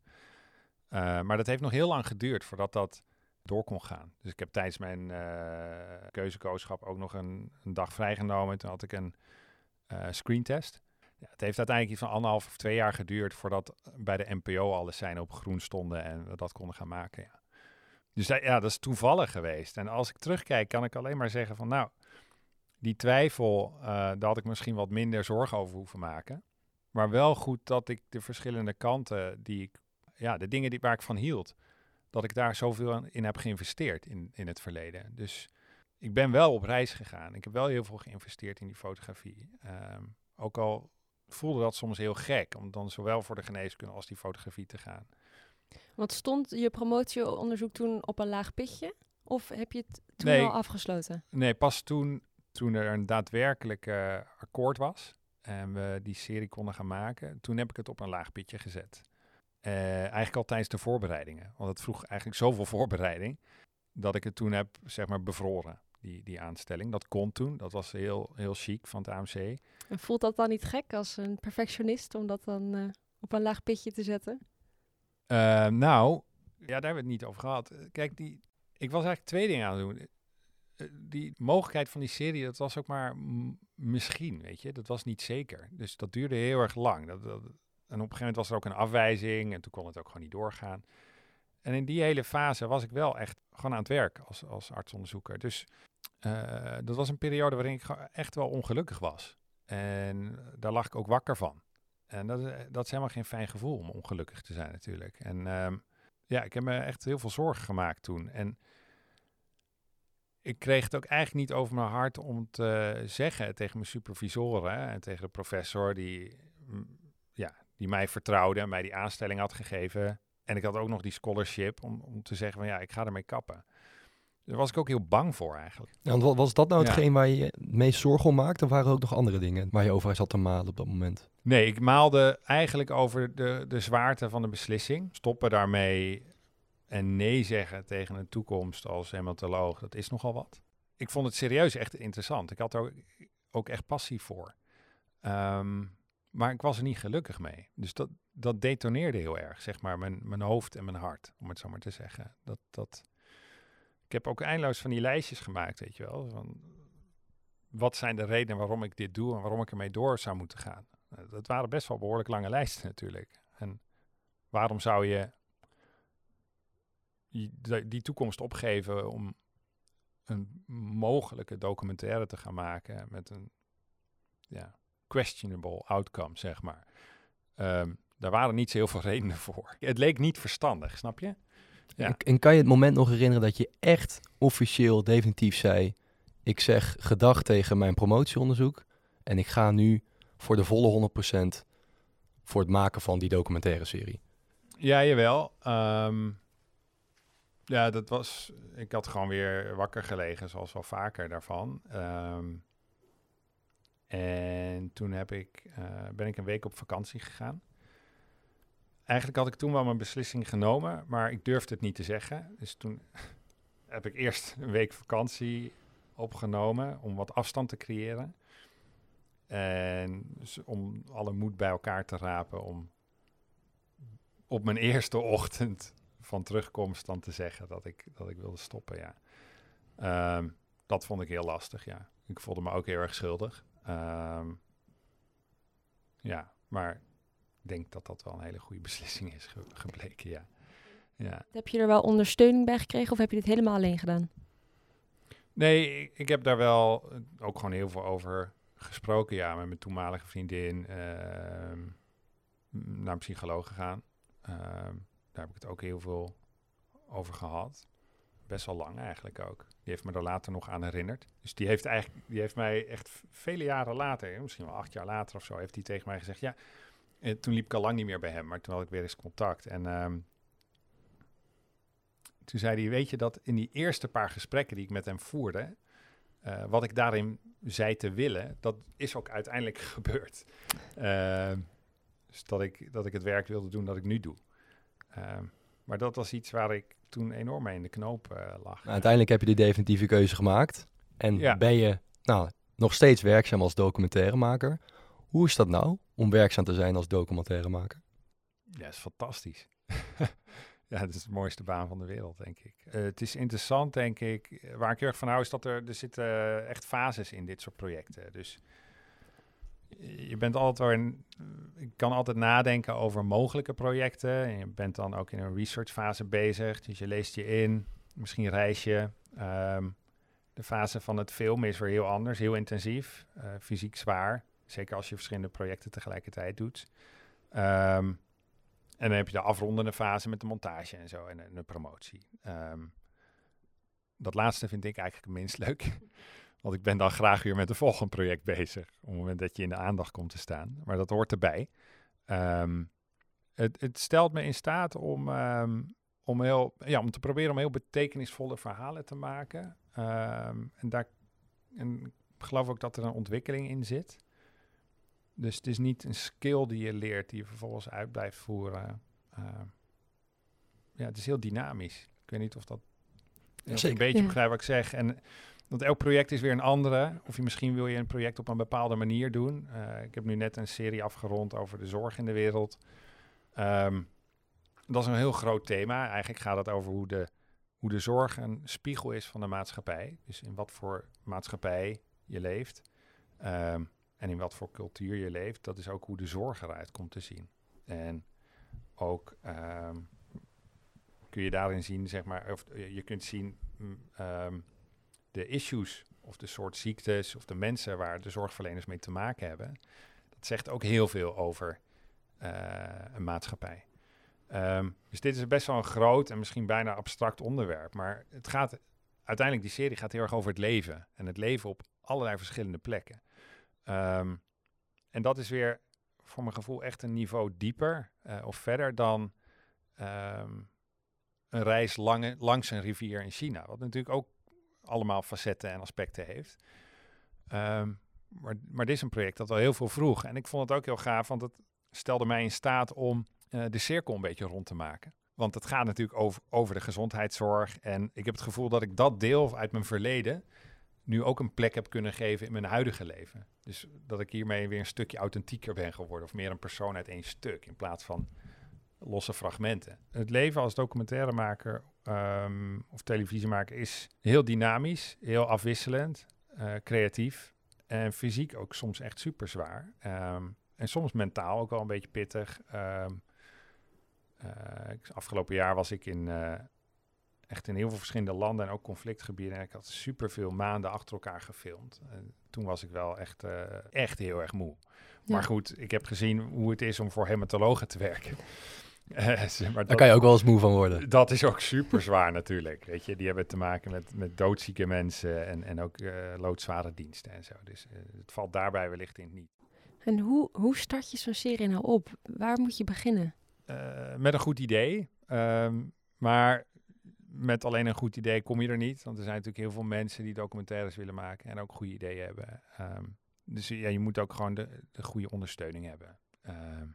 Maar dat heeft nog heel lang geduurd voordat dat door kon gaan. Dus ik heb tijdens mijn eh keuzekooschap ook nog een, een dag vrijgenomen. Toen had ik een eh screentest. Ja, het heeft uiteindelijk iets van anderhalf of twee jaar geduurd voordat bij de NPO alle seinen op groen stonden en we dat konden gaan maken. Ja. Dus dat- ja, dat is toevallig geweest. En als ik terugkijk, kan ik alleen maar zeggen van nou, die twijfel, eh, daar had ik misschien wat minder zorgen over hoeven maken. Maar wel goed dat ik de verschillende kanten die ik, ja, de dingen die, waar ik van hield, dat ik daar zoveel in heb geïnvesteerd in, in het verleden. Dus ik ben wel op reis gegaan. Ik heb wel heel veel geïnvesteerd in die fotografie. Ehm, ook al voelde dat soms heel gek, om dan zowel voor de geneeskunde als die fotografie te gaan. Want stond je promotieonderzoek toen op een laag pitje? Of heb je het toen Nee. al afgesloten? Nee, pas toen, toen er een daadwerkelijk eh, akkoord was en we die serie konden gaan maken, toen heb ik het op een laag pitje gezet. Eh, eigenlijk al tijdens de voorbereidingen. Want het vroeg eigenlijk zoveel voorbereiding dat ik het toen heb, zeg maar, bevroren, die, die aanstelling. Dat kon toen, dat was heel, heel chic van het AMC. En voelt dat dan niet gek als een perfectionist om dat dan eh, op een laag pitje te zetten? Eh, nou, ja, daar hebben we het niet over gehad. Eh, Kijk, die, ik was eigenlijk twee dingen aan het doen. Die mogelijkheid van die serie, dat was ook maar misschien, weet je. Dat was niet zeker. Dus dat duurde heel erg lang. Dat, dat- en op een gegeven moment was er ook een afwijzing en toen kon het ook gewoon niet doorgaan. En in die hele fase was ik wel echt gewoon aan het werk als, als artsonderzoeker. Dus eh, dat was een periode waarin ik echt wel ongelukkig was. En daar lag ik ook wakker van. En dat, is- dat is helemaal geen fijn gevoel om ongelukkig te zijn natuurlijk. En ehm, ja, ik heb me echt heel veel zorgen gemaakt toen. En ik kreeg het ook eigenlijk niet over mijn hart om te zeggen tegen mijn supervisoren en tegen de professor die, die mij vertrouwde en mij die aanstelling had gegeven. En ik had ook nog die scholarship om, om te zeggen van ja, ik ga ermee kappen. Daar was ik ook heel bang voor eigenlijk. Wa- was dat nou Ja. hetgeen waar je het meest zorgen om maakte? Of waren er ook nog andere dingen waar je over zat te malen op dat moment? Nee, ik maalde eigenlijk over de, de zwaarte van de beslissing. Stoppen daarmee en nee zeggen tegen een toekomst als hematoloog, dat is nogal wat. Ik vond het serieus echt interessant. Ik had er ook, ook echt passie voor. Ehm, maar ik was er niet gelukkig mee. Dus dat, dat detoneerde heel erg, zeg maar, mijn, mijn hoofd en mijn hart, om het zo maar te zeggen. Dat, dat... Ik heb ook eindeloos van die lijstjes gemaakt, weet je wel. Van, wat zijn de redenen waarom ik dit doe en waarom ik ermee door zou moeten gaan? Eh, Dat waren best wel behoorlijk lange lijsten natuurlijk. En waarom zou je die- toekomst opgeven om een mogelijke documentaire te gaan maken met een ja, questionable outcome, zeg maar. Ehm, daar waren niet zo heel veel redenen (laughs) voor. Het leek niet verstandig, snap je? Ja. En, en kan je het moment nog herinneren dat je echt officieel definitief zei... ik zeg gedag tegen mijn promotieonderzoek... en ik ga nu voor de volle 100% voor het maken van die documentaire serie. Ja, jawel. Ehm, Ja, dat was. Ik had gewoon weer wakker gelegen, zoals wel vaker daarvan. Ehm, en toen heb ik, eh, ben ik een week op vakantie gegaan. Eigenlijk had ik toen wel mijn beslissing genomen, maar ik durfde het niet te zeggen. Dus toen (laughs) heb ik eerst een week vakantie opgenomen om wat afstand te creëren. En dus om alle moed bij elkaar te rapen om op mijn eerste (laughs) ochtend van terugkomst dan te zeggen dat ik, dat ik wilde stoppen, ja. Ehm, dat vond ik heel lastig, ja. Ik voelde me ook heel erg schuldig. Ehm, ja, maar ik denk dat dat wel een hele goede (laughs) beslissing is gebleken, ja. ja. Heb je er wel ondersteuning bij gekregen of heb je dit helemaal alleen gedaan? Nee, ik, ik heb daar wel eh, ook gewoon heel veel over gesproken, ja, met mijn toenmalige vriendin. Uh, naar een psycholoog gegaan. Ehm, daar heb ik het ook heel veel over gehad. Best wel lang eigenlijk ook. Die heeft me er later nog aan herinnerd. Dus die heeft, eigenlijk, die heeft mij echt vele jaren later, misschien wel acht jaar later of zo, heeft hij tegen mij gezegd: Ja, eh, toen liep ik al lang niet meer bij hem, maar toen had ik weer eens contact. En ehm, toen zei hij: Weet je dat in die eerste paar gesprekken die ik met hem voerde, uh, wat ik daarin zei te willen, dat is ook uiteindelijk (laughs) gebeurd. Uh, dus dat ik, dat ik het werk wilde doen dat ik nu doe. Ehm, maar dat was iets waar ik toen enorm mee in de knoop uh, lag. Nou, uiteindelijk heb je die definitieve keuze gemaakt. En ben je nou, nog steeds werkzaam als documentairemaker. Hoe is dat nou om werkzaam te zijn als documentairemaker? Ja, is fantastisch. (laughs) ja, het is de mooiste baan van de wereld, denk ik. Uh, het is interessant, denk ik. Waar ik heel erg van hou, is dat er, er zitten echt fases in dit soort projecten. Dus je bent altijd in, kan altijd nadenken over mogelijke projecten. En je bent dan ook in een researchfase bezig. Dus je leest je in, misschien reis je. Ehm, de fase van het filmen is weer heel anders, heel intensief, uh, fysiek zwaar. Zeker als je verschillende projecten tegelijkertijd doet. Ehm, en dan heb je de afrondende fase met de montage en zo en, en de promotie. Ehm, dat laatste vind ik eigenlijk het minst leuk. (laughs) Want ik ben dan graag weer met een (laughs) volgend project bezig. Op het moment dat je in de aandacht komt te staan. Maar dat hoort erbij. Um, het, het, stelt me in staat om, um, om, heel, ja, om te proberen om heel betekenisvolle verhalen te maken. Um, en daar en ik geloof ook dat er een ontwikkeling in zit. Dus het is niet een skill die je leert, die je vervolgens uit blijft voeren. ja, het is heel dynamisch. Ik weet niet of dat een beetje ja. begrijpt wat ik zeg. En want elk project is weer een andere. Of je misschien wil je een project op een bepaalde manier doen. Uh, ik heb nu net een serie afgerond over de zorg in de wereld. Um, dat is een heel groot thema. Eigenlijk gaat het over hoe de, hoe de zorg een spiegel is van de maatschappij. Dus in wat voor maatschappij je leeft. Um, en in wat voor cultuur je leeft. Dat is ook hoe de zorg eruit komt te zien. En ook um, kun je daarin zien, zeg maar, of je kunt zien um, de issues of de soort ziektes of de mensen waar de zorgverleners mee te maken hebben. Dat zegt ook heel veel over uh, een maatschappij. Um, dus dit is best wel een groot en misschien bijna abstract onderwerp. Maar het gaat uiteindelijk, die serie gaat heel erg over het leven. En het leven op allerlei verschillende plekken. Um, en dat is weer voor mijn gevoel echt een niveau dieper uh, of verder dan um, een reis langs een rivier in China. Wat natuurlijk ook allemaal facetten en aspecten heeft. Um, maar, maar dit is een project dat al heel veel vroeg. En ik vond het ook heel gaaf, want het stelde mij in staat om uh, de cirkel een beetje rond te maken. Want het gaat natuurlijk over, over de gezondheidszorg. En ik heb het gevoel dat ik dat deel uit mijn verleden nu ook een plek heb kunnen geven in mijn huidige leven. Dus dat ik hiermee weer een stukje authentieker ben geworden. Of meer een persoon uit één stuk. In plaats van losse fragmenten. Het leven als documentairemaker um, of televisiemaker is heel dynamisch, heel afwisselend, uh, creatief en fysiek ook soms echt super zwaar. Um, en soms mentaal ook wel een beetje pittig. Um, uh, afgelopen jaar was ik in uh, echt in heel veel verschillende landen en ook conflictgebieden. En ik had super veel maanden achter elkaar gefilmd. En toen was ik wel echt, echt heel erg moe. Ja. Maar goed, ik heb gezien hoe het is om voor hematologen te werken. (laughs) maar Daar kan je ook wel eens moe van worden. Dat is ook super zwaar (laughs) natuurlijk. Weet je, die hebben te maken met, met doodzieke mensen en, en ook uh, loodzware diensten en zo. Dus uh, het valt daarbij wellicht in niet. En hoe, hoe start je zo'n serie nou op? Waar moet je beginnen? Uh, met een goed idee. Um, maar met alleen een goed idee kom je er niet. Want er zijn natuurlijk heel veel mensen die documentaires willen maken en ook goede ideeën hebben. Ehm, dus ja, je moet ook gewoon de, de goede ondersteuning hebben. Ehm,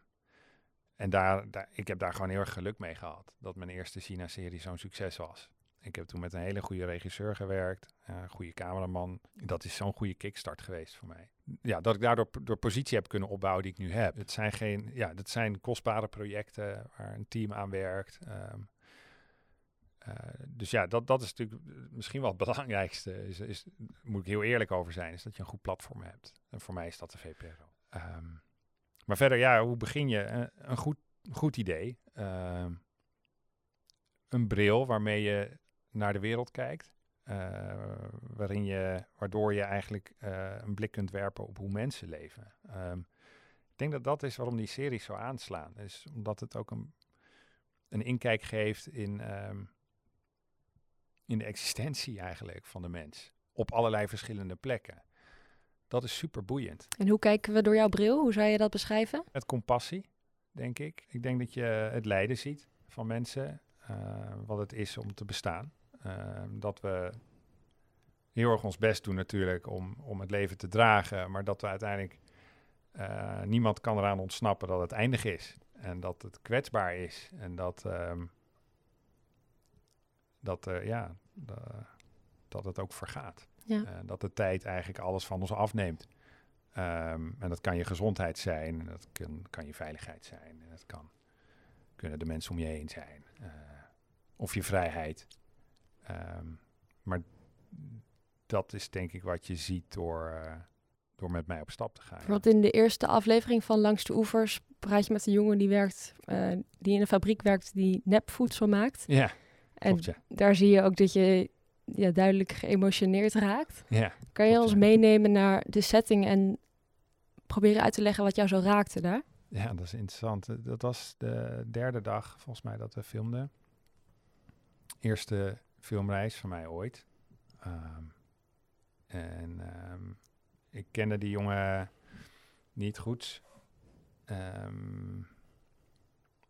en daar, daar, ik heb daar gewoon heel erg geluk mee gehad. Dat mijn eerste China-serie zo'n succes was. Ik heb toen met een hele goede regisseur gewerkt, een goede cameraman. Dat is zo'n goede kickstart geweest voor mij. Ja, dat ik daardoor door positie heb kunnen opbouwen die ik nu heb. Het zijn geen, ja, dat zijn kostbare projecten waar een team aan werkt. Ehm, eh, dus ja, dat, dat is natuurlijk misschien wel het belangrijkste. Is, is, moet ik heel eerlijk over zijn, is dat je een goed platform hebt. En voor mij is dat de VPRO. Ehm, maar verder, ja, hoe begin je? Een, een goed, goed idee. Ehm, een bril waarmee je naar de wereld kijkt. Waarin je, waardoor je eigenlijk een blik kunt werpen op hoe mensen leven. Um, ik denk dat dat is waarom die series zo aanslaan. Is omdat het ook een, een inkijk geeft in, in de existentie eigenlijk van de mens. Op allerlei verschillende plekken. Dat is super boeiend. En hoe kijken we door jouw bril? Hoe zou je dat beschrijven? Met compassie, denk ik. Ik denk dat je het lijden ziet van mensen. Uh, wat het is om te bestaan. Uh, dat we heel erg ons best doen natuurlijk om, om het leven te dragen, maar dat we uiteindelijk uh, niemand kan eraan ontsnappen dat het eindig is en dat het kwetsbaar is en dat, um, dat, uh, ja, dat het ook vergaat. Ja. Uh, dat de tijd eigenlijk alles van ons afneemt. Um, en dat kan je gezondheid zijn, en dat kan, kan je veiligheid zijn, en dat kan, kunnen de mensen om je heen zijn, uh, of je vrijheid. Um, maar dat is denk ik wat je ziet door, door met mij op stap te gaan. Bijvoorbeeld in de eerste aflevering van Langs de Oevers praat je met een jongen die werkt, uh, die in een fabriek werkt die nepvoedsel maakt. Ja, en klopt, ja. daar zie je ook dat je ja, duidelijk geëmotioneerd raakt. Ja, kan je ons meenemen naar de setting en proberen uit te leggen wat jou zo raakte daar? Ja, dat is interessant. Dat was de derde dag, volgens mij, dat we filmden. Eerste filmreis van mij ooit. Um, en um, ik kende die jongen niet goed. Um,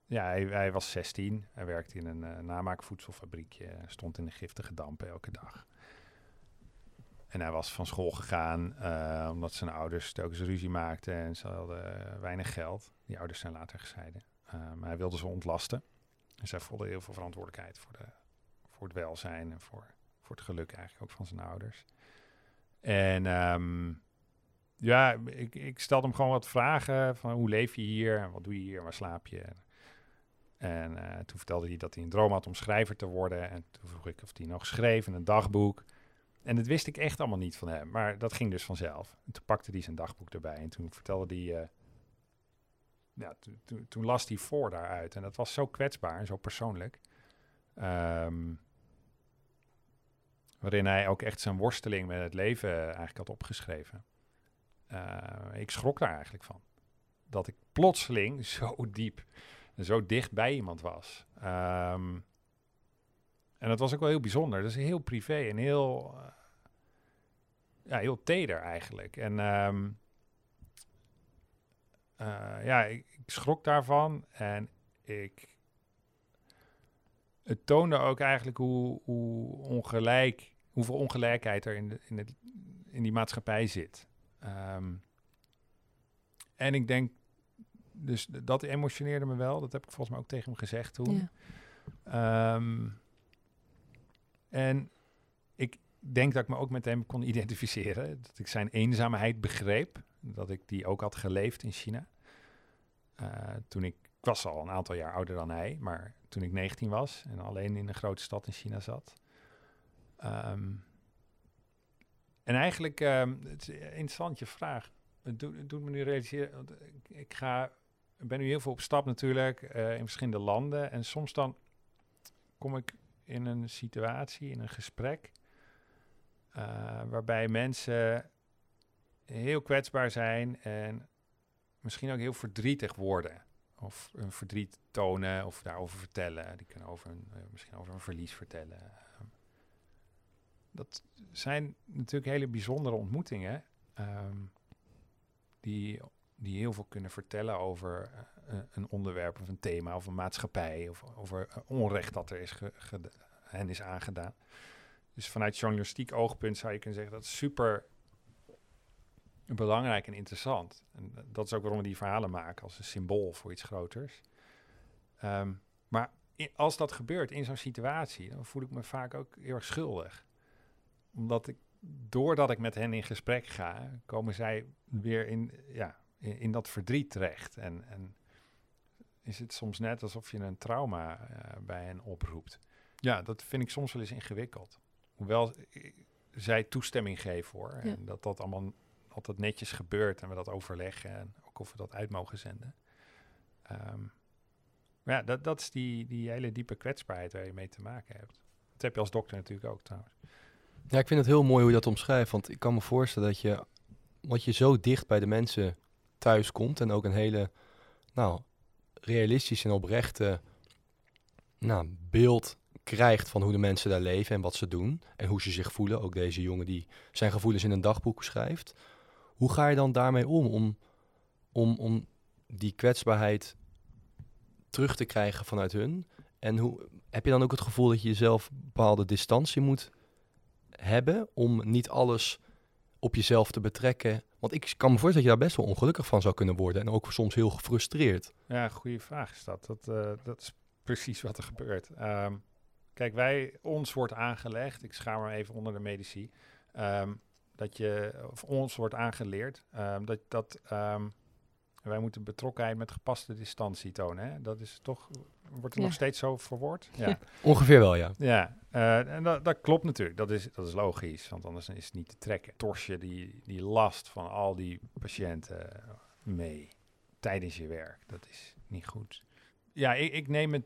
ja, hij, hij, was 16. Hij werkte in een uh, namaakvoedselfabriekje. Stond in de giftige dampen elke dag. En hij was van school gegaan uh, omdat zijn ouders telkens ruzie maakten en ze hadden uh, weinig geld. Die ouders zijn later gescheiden. maar hij wilde ze ontlasten. Dus hij voelde heel veel verantwoordelijkheid voor, de, voor het welzijn en voor, voor het geluk eigenlijk ook van zijn ouders. En um, ja, ik, ik stelde hem gewoon wat vragen van hoe leef je hier en wat doe je hier en waar slaap je. En uh, toen vertelde hij dat hij een droom had om schrijver te worden. En toen vroeg ik of hij nog schreef in een dagboek. En dat wist ik echt allemaal niet van hem, maar dat ging dus vanzelf. En toen pakte hij zijn dagboek erbij en toen vertelde hij... Uh, toen, las hij voor daaruit. En dat was zo kwetsbaar en zo persoonlijk. Um, waarin hij ook echt zijn worsteling met het leven eigenlijk had opgeschreven. Uh, ik schrok daar eigenlijk van. Dat ik plotseling (laughs) zo diep zo dicht bij iemand was. Um, en dat was ook wel heel bijzonder. Dat is heel privé en heel, uh, ja, heel teder eigenlijk. En um, uh, ja, ik, schrok daarvan en ik het toonde ook eigenlijk hoe, hoe ongelijk, hoeveel ongelijkheid er in, de, in, het, in die maatschappij zit. Um, en ik denk, dus dat emotioneerde me wel. Dat heb ik volgens mij ook tegen hem gezegd toen. Ja. Um, en ik denk dat ik me ook met hem kon identificeren. Dat ik zijn eenzaamheid begreep. Dat ik die ook had geleefd in China. Uh, toen ik, ik was al een aantal jaar ouder dan hij, maar toen ik 19 was en alleen in een grote stad in China zat. Um, en eigenlijk, um, het is een interessante vraag. Het doet, het doet me nu realiseren, ik, ik ga, ben nu heel veel op stap natuurlijk uh, in verschillende landen. En soms dan kom ik in een situatie, in een gesprek, uh, waarbij mensen heel kwetsbaar zijn en misschien ook heel verdrietig worden of een verdriet tonen of daarover vertellen. Die kunnen over een, uh, misschien over een verlies vertellen. Dat zijn natuurlijk hele bijzondere ontmoetingen. Um, die, die heel veel kunnen vertellen over uh, een onderwerp of een thema of een maatschappij. Of over onrecht dat er is hen is aangedaan. Dus vanuit journalistiek oogpunt zou je kunnen zeggen dat is super belangrijk en interessant. En dat is ook waarom we die verhalen maken als een symbool voor iets groters. Ehm, maar als dat gebeurt in zo'n situatie, dan voel ik me vaak ook heel erg schuldig. Omdat ik, doordat ik met hen in gesprek ga, komen zij weer in, ja, in, dat verdriet terecht. En, en, is het soms net alsof je een trauma uh, bij hen oproept. Ja, dat vind ik soms wel eens ingewikkeld. Hoewel zij toestemming geven hoor. En dat dat allemaal altijd netjes gebeurt en we dat overleggen. En ook of we dat uit mogen zenden. Um, maar ja, dat, dat is die, die hele diepe kwetsbaarheid waar je mee te maken hebt. Dat heb je als dokter natuurlijk ook trouwens. Ja, ik vind het heel mooi hoe je dat omschrijft. Want ik kan me voorstellen dat je, wat je zo dicht bij de mensen thuis komt en ook een hele, nou, realistische en oprechte nou, beeld krijgt van hoe de mensen daar leven en wat ze doen en hoe ze zich voelen. Ook deze jongen die zijn gevoelens in een dagboek schrijft. Hoe ga je dan daarmee om? Om, om, om die kwetsbaarheid terug te krijgen vanuit hun? En hoe, heb je dan ook het gevoel dat je jezelf bepaalde distantie moet hebben om niet alles op jezelf te betrekken? Want ik kan me voorstellen dat je daar best wel ongelukkig van zou kunnen worden en ook soms heel gefrustreerd. Ja, goede vraag is dat. Dat, uh, dat is precies wat er gebeurt. Um, kijk, wij, ons wordt aangelegd, ik schaam me even onder de medici, um, dat je, of ons wordt aangeleerd, um, dat, dat wij moeten betrokkenheid met gepaste distantie tonen. Hè? Dat is toch, wordt er nog steeds zo verwoord? Ja. (laughs) Ongeveer wel, ja. Ja, uh, en dat, dat, klopt natuurlijk. Dat is, dat is logisch, want anders is het niet te trekken. Tors je die, die last van al die patiënten mee tijdens je werk. Dat is niet goed. Ja, ik, ik neem het,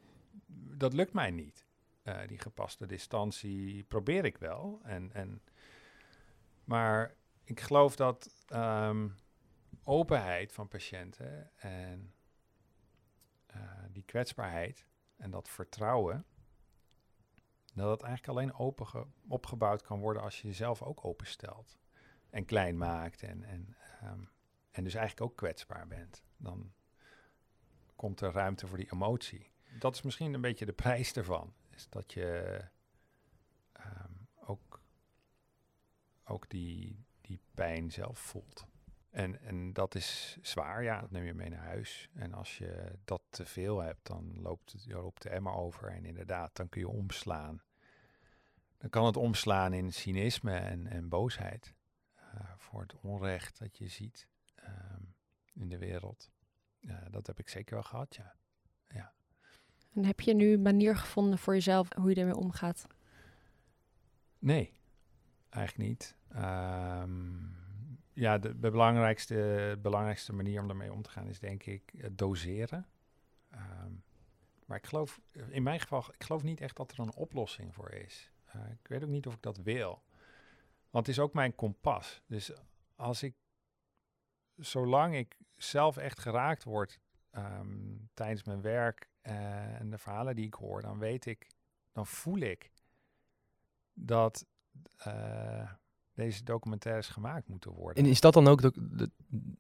dat lukt mij niet. Uh, die gepaste distantie probeer ik wel. En, en, maar ik geloof dat um, openheid van patiënten en uh, die kwetsbaarheid en dat vertrouwen, dat het eigenlijk alleen open opgebouwd kan worden als je jezelf ook openstelt en klein maakt en, en, um, en dus eigenlijk ook kwetsbaar bent. Dan komt er ruimte voor die emotie. Dat is misschien een beetje de prijs ervan, is dat je um, ook, ook die, die pijn zelf voelt. En, en dat is zwaar, ja. Dat neem je mee naar huis. En als je dat te veel hebt, dan loopt, het, loopt de emmer over. En inderdaad, dan kun je omslaan. Dan kan het omslaan in cynisme en, en boosheid. Uh, voor het onrecht dat je ziet um, in de wereld. Uh, dat heb ik zeker wel gehad, ja. ja. En heb je nu een manier gevonden voor jezelf hoe je ermee omgaat? Nee, eigenlijk niet. Um, ja, de, belangrijkste, belangrijkste manier om daarmee om te gaan is denk ik het doseren. Um, maar ik geloof, in mijn geval, ik geloof niet echt dat er een oplossing voor is. Uh, ik weet ook niet of ik dat wil. Want het is ook mijn kompas. Dus als ik, zolang ik zelf echt geraakt word um, tijdens mijn werk en de verhalen die ik hoor, dan weet ik, dan voel ik dat. Deze documentaires gemaakt moeten worden. En is dat dan ook de,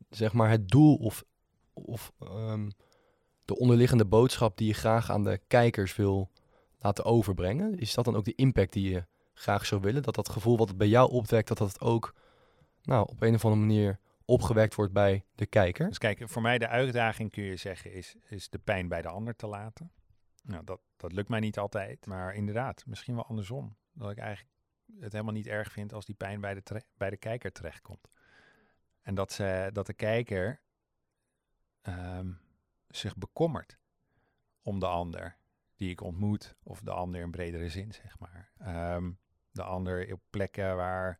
zeg maar het doel of, of um, de onderliggende boodschap die je graag aan de kijkers wil laten overbrengen? Is dat dan ook de impact die je graag zou willen? Dat dat gevoel wat het bij jou opwekt, dat dat ook nou, op een of andere manier opgewekt wordt bij de kijker? Dus kijk, voor mij de uitdaging kun je zeggen is, is de pijn bij de ander te laten. Nou, dat, dat lukt mij niet altijd, maar inderdaad, misschien wel andersom. Dat ik eigenlijk het helemaal niet erg vindt als die pijn bij de, bij de kijker terechtkomt. En dat, ze, dat de kijker um, zich bekommert om de ander die ik ontmoet, of de ander in bredere zin, zeg maar. Um, de ander op plekken waar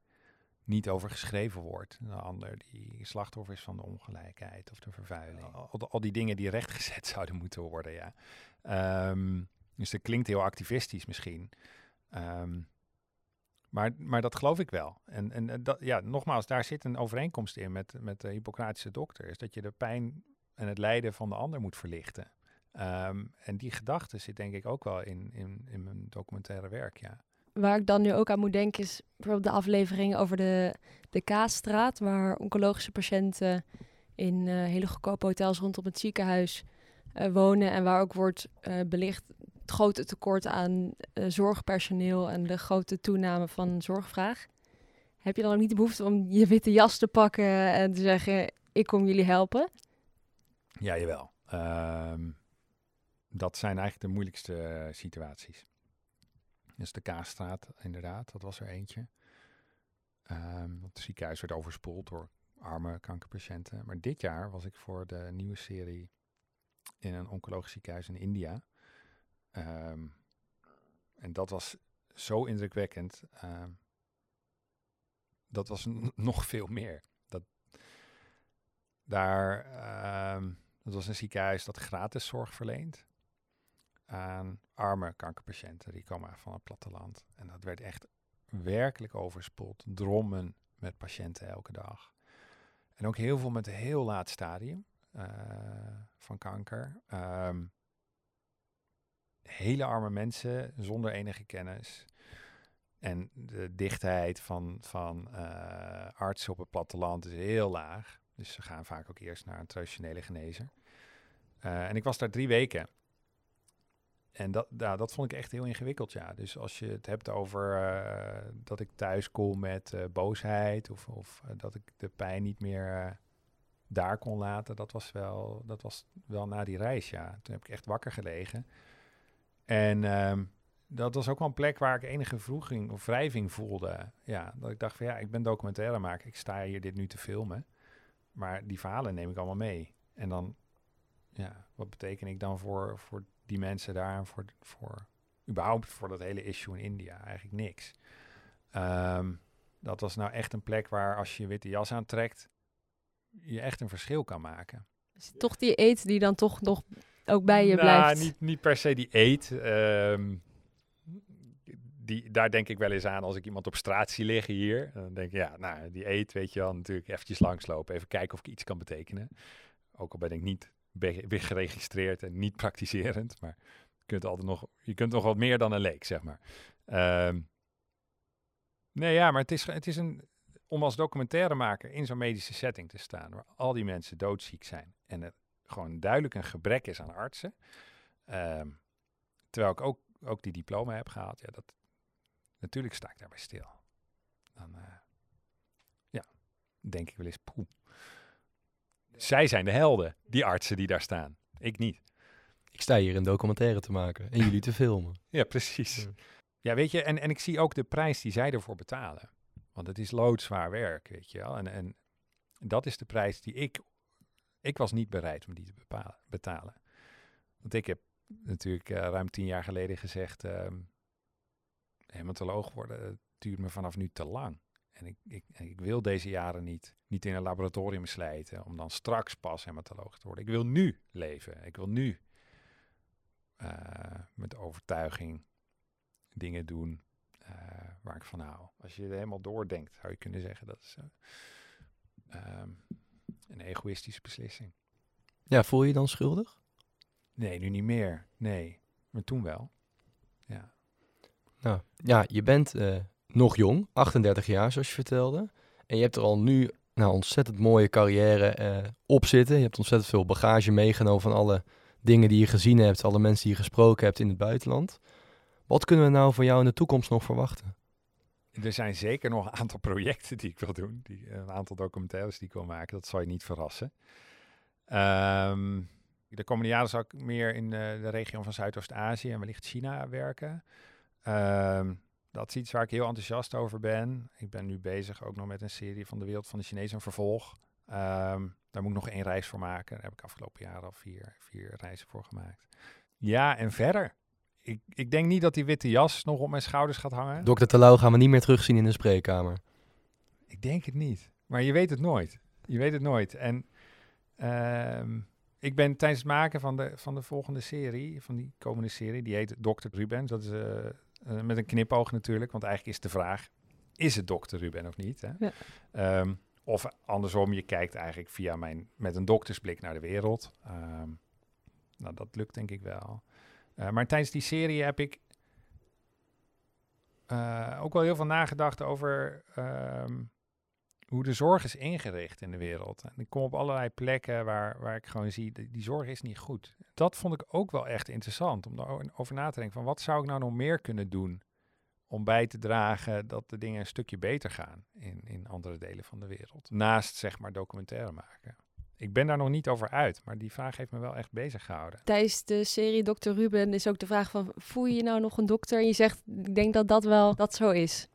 niet over geschreven wordt. De ander die slachtoffer is van de ongelijkheid of de vervuiling. Al, al die dingen die rechtgezet (laughs) zouden moeten worden, ja. Um, dus dat klinkt heel activistisch misschien. Um, maar, maar dat geloof ik wel. En, en dat, ja, nogmaals, daar zit een overeenkomst in met, met de Hippocratische dokter. Is dat je de pijn en het lijden van de ander moet verlichten. Um, en die gedachte zit denk ik ook wel in, in, in mijn documentaire werk, ja. Waar ik dan nu ook aan moet denken is bijvoorbeeld de aflevering over de, de Kaasstraat, waar oncologische patiënten in uh, hele goedkope hotels rondom het ziekenhuis uh, wonen en waar ook wordt belicht het grote tekort aan eh, zorgpersoneel en de grote toename van zorgvraag. Heb je dan ook niet de behoefte om je witte jas te pakken en te zeggen: Ik kom jullie helpen? Ja, jawel. Ehm, dat zijn eigenlijk de moeilijkste eh, situaties. Dus de Kaasstraat, inderdaad, dat was er eentje. Het ziekenhuis werd overspoeld door arme kankerpatiënten. Maar dit jaar was ik voor de nieuwe serie in een oncologisch ziekenhuis in India. Ehm, en dat was zo indrukwekkend. Ehm, dat was (laughs) nog veel meer. Dat, daar, um, dat was een ziekenhuis dat gratis zorg verleent aan arme kankerpatiënten. Die komen van het platteland. En dat werd echt werkelijk overspoeld. Drommen met patiënten elke dag. En ook heel veel met een heel laat stadium uh, van kanker. Um, hele arme mensen zonder enige kennis. En de dichtheid van, van uh, artsen op het platteland is heel laag. Dus ze gaan vaak ook eerst naar een traditionele genezer. Uh, en ik was daar drie weken. En dat, dat vond ik echt heel ingewikkeld, ja. Dus als je het hebt over uh, dat ik thuis kom met boosheid... of, of dat ik de pijn niet meer daar kon laten... Dat was, wel, dat was wel na die reis, ja. Toen heb ik echt wakker gelegen. En um, dat was ook wel een plek waar ik enige vroeging of wrijving voelde. Ja, dat ik dacht van ja, ik ben documentairemaker. Ik sta hier dit nu te filmen. Maar die verhalen neem ik allemaal mee. En dan, ja, wat beteken ik dan voor... voor die mensen daar en voor, voor überhaupt voor dat hele issue in India eigenlijk niks. Um, dat was nou echt een plek waar als je je witte jas aantrekt, je echt een verschil kan maken. Is het toch die eet die dan toch nog ook bij je nou, blijft? Niet, niet per se die eet. Um, die, daar denk ik wel eens aan als ik iemand op straat zie liggen hier. Dan denk ik, ja, nou, die eet, weet je wel, natuurlijk eventjes langslopen. Even kijken of ik iets kan betekenen. Ook al ben ik niet ben geregistreerd en niet praktiserend. Maar je kunt altijd nog, je kunt nog wat meer dan een leek, zeg maar. Um, nee, ja, maar het is, het is een, om als documentairemaker in zo'n medische setting te staan, waar al die mensen doodziek zijn en er gewoon duidelijk een gebrek is aan artsen. Um, terwijl ik ook, ook die diploma heb gehaald, ja, dat, natuurlijk sta ik daarbij stil. Dan, uh, ja, denk ik wel eens, poeh. Zij zijn de helden, die artsen die daar staan. Ik niet. Ik sta hier een documentaire te maken en jullie te filmen. (laughs) Ja, precies. Ja, ja weet je, en, en ik zie ook de prijs die zij ervoor betalen. Want het is loodzwaar werk, weet je wel. En, en dat is de prijs die ik... Ik was niet bereid om die te betalen. Want ik heb natuurlijk uh, ruim tien jaar geleden gezegd... Hematoloog worden duurt me vanaf nu te lang. En ik, ik, ik, wil deze jaren niet, niet in een laboratorium slijten om dan straks pas hematoloog te worden. Ik wil nu leven. Ik wil nu uh, met overtuiging dingen doen waar ik van hou. Als je er helemaal doordenkt, zou je kunnen zeggen dat is een egoïstische beslissing. Ja, voel je je dan schuldig? Nee, nu niet meer. Nee, maar toen wel. Ja. Nou, ja, je bent uh, nog jong, 38 jaar zoals je vertelde. En je hebt er al nu nou, ontzettend mooie carrière uh, op zitten. Je hebt ontzettend veel bagage meegenomen van alle dingen die je gezien hebt, alle mensen die je gesproken hebt in het buitenland. Wat kunnen we nou van jou in de toekomst nog verwachten? Er zijn zeker nog een aantal projecten die ik wil doen. Die, een aantal documentaires die ik wil maken. Dat zal je niet verrassen. Um, de komende jaren zal ik meer in de, de regio van Zuidoost-Azië en wellicht China werken. Um, dat is iets waar ik heel enthousiast over ben. Ik ben nu bezig ook nog met een serie van de wereld van de Chinezen, vervolg. Um, daar moet ik nog één reis voor maken. Daar heb ik afgelopen jaar al vier, vier reizen voor gemaakt. Ja, en verder. Ik, ik denk niet dat die witte jas nog op mijn schouders gaat hangen. Dokter Terlouw gaan we niet meer terugzien in de spreekkamer. Ik denk het niet. Maar je weet het nooit. Je weet het nooit. En um, ik ben tijdens het maken van de, van de volgende serie, van die komende serie, die heet Dr. Rubens. Dat is uh, uh, met een knipoog natuurlijk, want eigenlijk is de vraag, is het Dr. Ruben of niet? Hè? Ja. Um, of andersom, je kijkt eigenlijk via mijn, met een doktersblik naar de wereld. Um, nou, dat lukt denk ik wel. Uh, maar tijdens die serie heb ik ook wel heel veel nagedacht over um, hoe de zorg is ingericht in de wereld. En ik kom op allerlei plekken waar, waar ik gewoon zie, die, die zorg is niet goed. Dat vond ik ook wel echt interessant, om daarover na te denken van wat zou ik nou nog meer kunnen doen om bij te dragen dat de dingen een stukje beter gaan in, in andere delen van de wereld. Naast zeg maar documentaire maken. Ik ben daar nog niet over uit, maar die vraag heeft me wel echt bezig gehouden. Tijdens de serie Dr. Ruben is ook de vraag van, voel je je nou nog een dokter? En je zegt, ik denk dat dat wel dat zo is.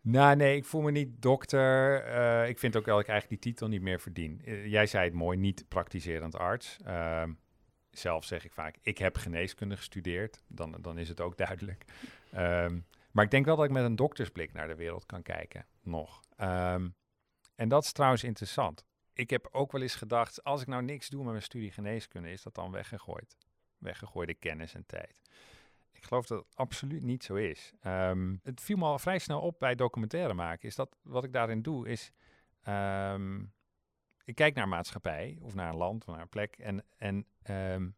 Nou, nee, ik voel me niet dokter. Uh, ik vind ook dat ik eigenlijk die titel niet meer verdien. Uh, jij zei het mooi, niet praktiserend arts. Uh, zelf zeg ik vaak, ik heb geneeskunde gestudeerd. Dan, dan is het ook duidelijk. Um, maar ik denk wel dat ik met een doktersblik naar de wereld kan kijken, nog. Um, en dat is trouwens interessant. Ik heb ook wel eens gedacht, als ik nou niks doe met mijn studie geneeskunde, is dat dan weggegooid? Weggegooide kennis en tijd. Ik geloof dat het absoluut niet zo is. Um, het viel me al vrij snel op bij documentaire maken. Is dat wat ik daarin doe, is. Um, ik kijk naar een maatschappij, of naar een land, of naar een plek. En, en um,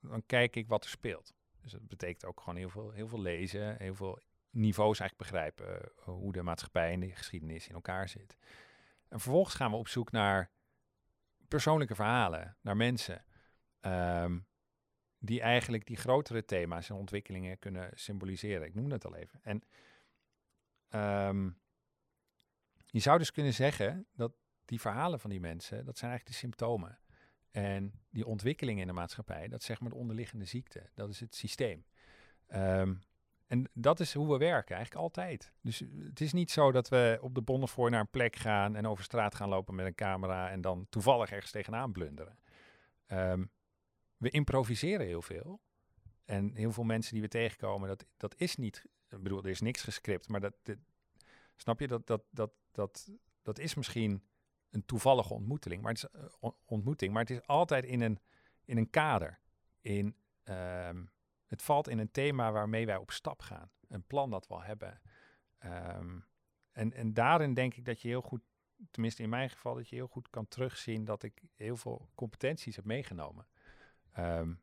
dan kijk ik wat er speelt. Dus dat betekent ook gewoon heel veel, heel veel lezen, heel veel niveaus eigenlijk begrijpen. Uh, hoe de maatschappij en de geschiedenis in elkaar zit. En vervolgens gaan we op zoek naar persoonlijke verhalen, naar mensen die eigenlijk die grotere thema's en ontwikkelingen kunnen symboliseren. Ik noem het al even. En um, je zou dus kunnen zeggen dat die verhalen van die mensen, dat zijn eigenlijk de symptomen. En die ontwikkelingen in de maatschappij, dat is zeg maar de onderliggende ziekte. Dat is het systeem. Um, en dat is hoe we werken, eigenlijk altijd. Dus het is niet zo dat we op de Bonnefoy naar een plek gaan en over straat gaan lopen met een camera en dan toevallig ergens tegenaan blunderen. Um, we improviseren heel veel. En heel veel mensen die we tegenkomen, dat, dat is niet. Ik bedoel, er is niks gescript, maar dat, snap je, dat, dat, dat, dat, dat is misschien een toevallige ontmoeting. Maar het is, uh, ontmoeting, maar het is altijd in een, in een kader. In, um, het valt in een thema waarmee wij op stap gaan. Een plan dat we al hebben. Um, en, en daarin denk ik dat je heel goed, tenminste in mijn geval, dat je heel goed kan terugzien dat ik heel veel competenties heb meegenomen um,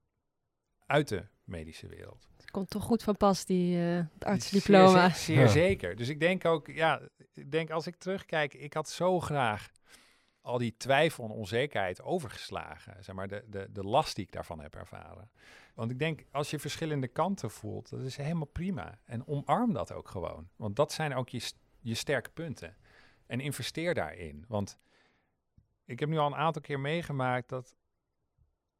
uit de medische wereld. Het komt toch goed van pas, die uh, artsdiploma. Zeer, zeer ja. zeker. Dus ik denk ook, ja, ik denk als ik terugkijk, ik had zo graag al die twijfel en onzekerheid overgeslagen. Zeg maar, de, de, de last die ik daarvan heb ervaren. Want ik denk, als je verschillende kanten voelt, dat is helemaal prima. En omarm dat ook gewoon. Want dat zijn ook je, je sterke punten. En investeer daarin. Want ik heb nu al een aantal keer meegemaakt dat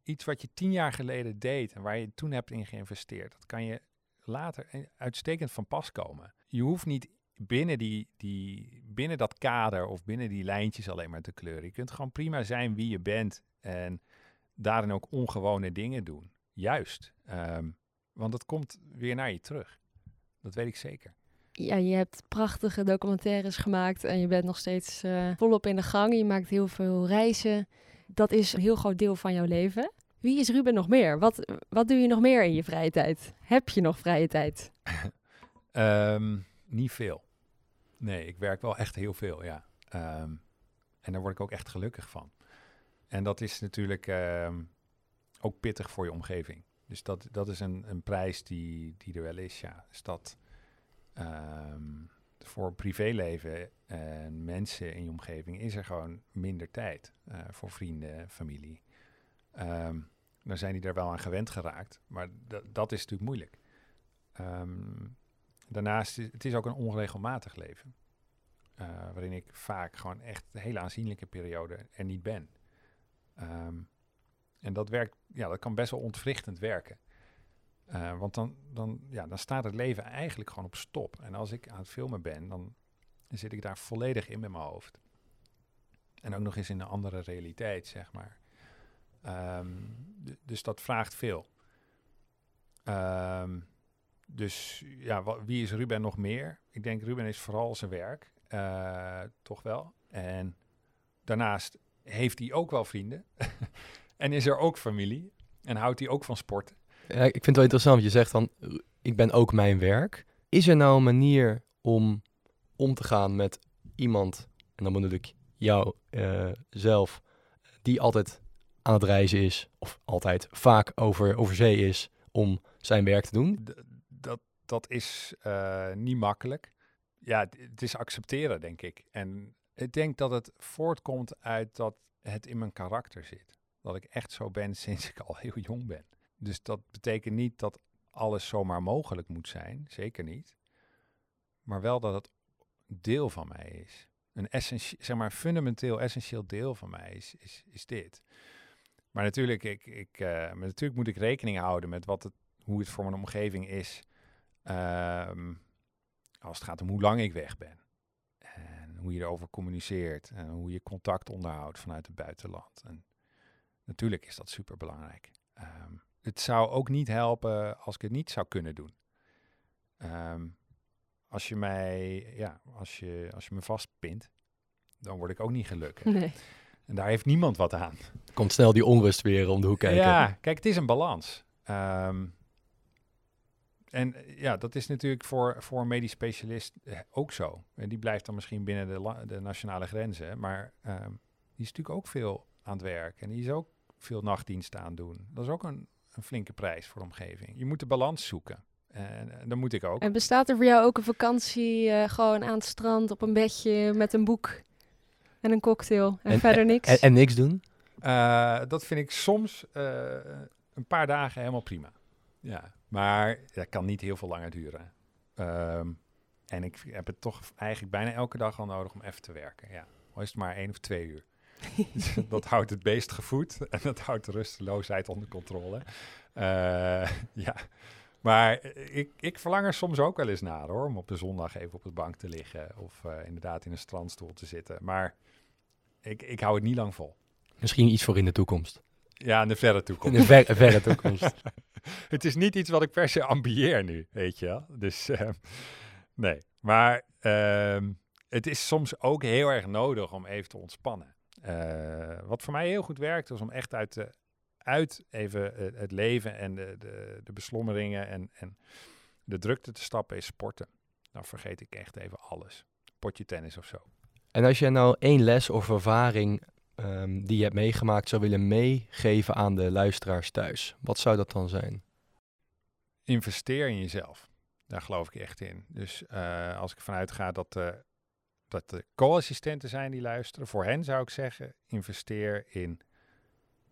iets wat je tien jaar geleden deed en waar je toen hebt in geïnvesteerd, dat kan je later uitstekend van pas komen. Je hoeft niet binnen, die, die, binnen dat kader of binnen die lijntjes alleen maar te kleuren. Je kunt gewoon prima zijn wie je bent en daarin ook ongewone dingen doen. Juist. Um, want dat komt weer naar je terug. Dat weet ik zeker. Ja, je hebt prachtige documentaires gemaakt en je bent nog steeds uh, volop in de gang. Je maakt heel veel reizen dat is een heel groot deel van jouw leven. Wie is Ruben nog meer? Wat, wat doe je nog meer in je vrije tijd? Heb je nog vrije tijd? um, (laughs) niet veel. Nee, ik werk wel echt heel veel, ja. Um, en daar word ik ook echt gelukkig van. En dat is natuurlijk um, ook pittig voor je omgeving. Dus dat, dat is een, een prijs die, die er wel is, ja. Dus dat voor privéleven en mensen in je omgeving is er gewoon minder tijd uh, voor vrienden, familie. Dan zijn die er wel aan gewend geraakt, maar dat is natuurlijk moeilijk. Um, daarnaast is het is ook een onregelmatig leven, uh, waarin ik vaak gewoon echt een hele aanzienlijke periode er niet ben. Um, en dat werkt, ja, dat kan best wel ontwrichtend werken. Uh, want dan, dan, ja, dan staat het leven eigenlijk gewoon op stop. En als ik aan het filmen ben, dan zit ik daar volledig in met mijn hoofd. En ook nog eens in een andere realiteit, zeg maar. Um, dus dat vraagt veel. Um, dus ja, wie is Ruben nog meer? Ik denk Ruben is vooral zijn werk, uh, toch wel. En daarnaast heeft hij ook wel vrienden. (laughs) en is er ook familie. En houdt hij ook van sporten. Ja, ik vind het wel interessant, want je zegt dan, ik ben ook mijn werk. Is er nou een manier om om te gaan met iemand, en dan bedoel ik jou uh, zelf, die altijd aan het reizen is, of altijd vaak over, over zee is om zijn werk te doen? Dat, is uh, niet makkelijk. Ja, het is accepteren, denk ik. En Ik denk dat het voortkomt uit dat het in mijn karakter zit. Dat ik echt zo ben (laughs) sinds ik al heel jong ben. Dus dat betekent niet dat alles zomaar mogelijk moet zijn. Zeker niet. Maar wel dat het deel van mij is. Een essentie, zeg maar, fundamenteel essentieel deel van mij is, is, is dit. Maar natuurlijk, ik, ik, uh, maar natuurlijk moet ik rekening houden met wat het, hoe het voor mijn omgeving is. Ehm, als het gaat om hoe lang ik weg ben. En hoe je erover communiceert. En hoe je contact onderhoudt vanuit het buitenland. En natuurlijk is dat super belangrijk. Ehm, het zou ook niet helpen als ik het niet zou kunnen doen. Ehm, als je mij, ja, als je, als je me vastpint, dan word ik ook niet gelukkig. Nee. En daar heeft niemand wat aan. Komt snel die onrust weer om de hoek kijken. Ja, kijk, het is een balans. Ehm, en ja, dat is natuurlijk voor, voor een medisch specialist eh, ook zo. En die blijft dan misschien binnen de, la- de nationale grenzen. Maar ehm, die is natuurlijk ook veel aan het werk. En die is ook veel nachtdiensten aan het doen. Dat is ook een, een flinke prijs voor de omgeving. Je moet de balans zoeken. En, en dat moet ik ook. En bestaat er voor jou ook een vakantie eh, gewoon aan het strand op een bedje met een boek en een cocktail en, En- verder niks? En, en niks doen? Eh, dat vind ik soms eh, een paar dagen helemaal prima. Ja, maar dat kan niet heel veel langer duren. Ehm, en ik heb het toch eigenlijk bijna elke dag al nodig om even te werken. Ja, al is het maar één of twee uur. (laughs) Dus dat houdt het beest gevoed (laughs) en dat houdt de rusteloosheid onder controle. Eh, (laughs) ja, maar ik, ik verlang er soms ook wel eens naar hoor, om op de zondag even op de bank te liggen of eh, inderdaad in een strandstoel te zitten. Maar ik, ik hou het niet lang vol. Misschien iets voor in de toekomst. Ja, in de verre In toekomst. de ver- verre toekomst. (laughs) het is niet iets wat ik per se ambieer nu, weet je wel. Dus eh, nee, maar ehm, het is soms ook heel erg nodig om even te ontspannen. Eh, wat voor mij heel goed werkt, is om echt uit, de, uit even eh, het leven en de, de, de beslommeringen en, en de drukte te stappen, is sporten. Dan vergeet ik echt even alles. Potje tennis of zo. En als jij nou één les of ervaring ehm, die je hebt meegemaakt zou willen meegeven aan de luisteraars thuis, wat zou dat dan zijn? investeer in jezelf. Daar geloof ik echt in. Dus eh, als ik vanuit ga dat, eh, dat de co-assistenten zijn die luisteren, voor hen zou ik zeggen, investeer in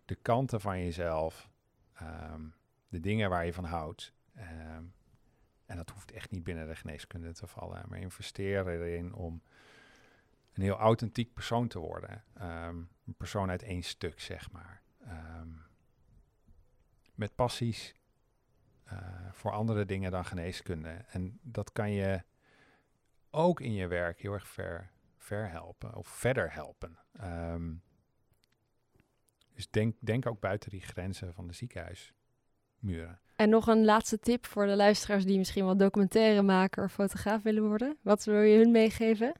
de kanten van jezelf, ehm, de dingen waar je van houdt. Ehm, en dat hoeft echt niet binnen de geneeskunde te vallen, maar investeer erin om een heel authentiek persoon te worden. Ehm, een persoon uit één stuk, zeg maar. Ehm, met passies, eh, voor andere dingen dan geneeskunde. En dat kan je ook in je werk heel erg ver, ver helpen of verder helpen. Ehm, dus denk, denk ook buiten die grenzen van de ziekenhuismuren. En nog een laatste tip voor de luisteraars die misschien wel documentairemaker of fotograaf willen worden. Wat wil je hun meegeven?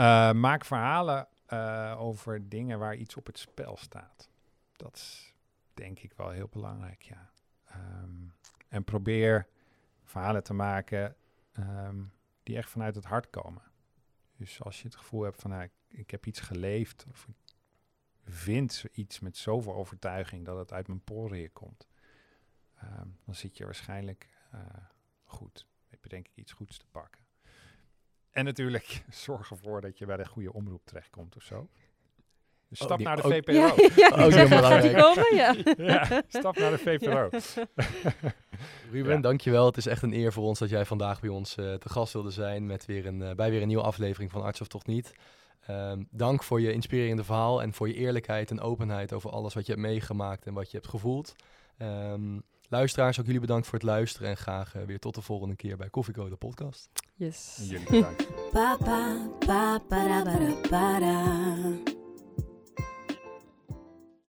Eh, maak verhalen eh, over dingen waar iets op het spel staat. Dat is denk ik wel heel belangrijk, ja. Ehm, en probeer verhalen te maken ehm, die echt vanuit het hart komen. Dus als je het gevoel hebt van, nou, ik, ik heb iets geleefd of ik vind iets met zoveel overtuiging dat het uit mijn poriën komt, ehm, dan zit je waarschijnlijk eh, goed. Heb je denk ik iets goeds te pakken. En natuurlijk (laughs) zorg ervoor dat je bij de goede omroep terechtkomt of zo. Dus Oh, stap die- naar de ook- VPRO. Ja, ja. Gaat die belangrijk. komen? Ja. (laughs) Ja, stap naar de VPRO. Ruben, Ja. dankjewel. Het is echt een eer voor ons dat jij vandaag bij ons eh, te gast wilde zijn met weer een, eh, bij weer een nieuwe aflevering van Arts of Toch Niet. Ehm, dank voor je inspirerende verhaal en voor je eerlijkheid en openheid over alles wat je hebt meegemaakt en wat je hebt gevoeld. Ehm, luisteraars, ook jullie bedankt voor het luisteren en graag eh, weer tot de volgende keer bij Koffiecode podcast. En Yes. jullie bedankt.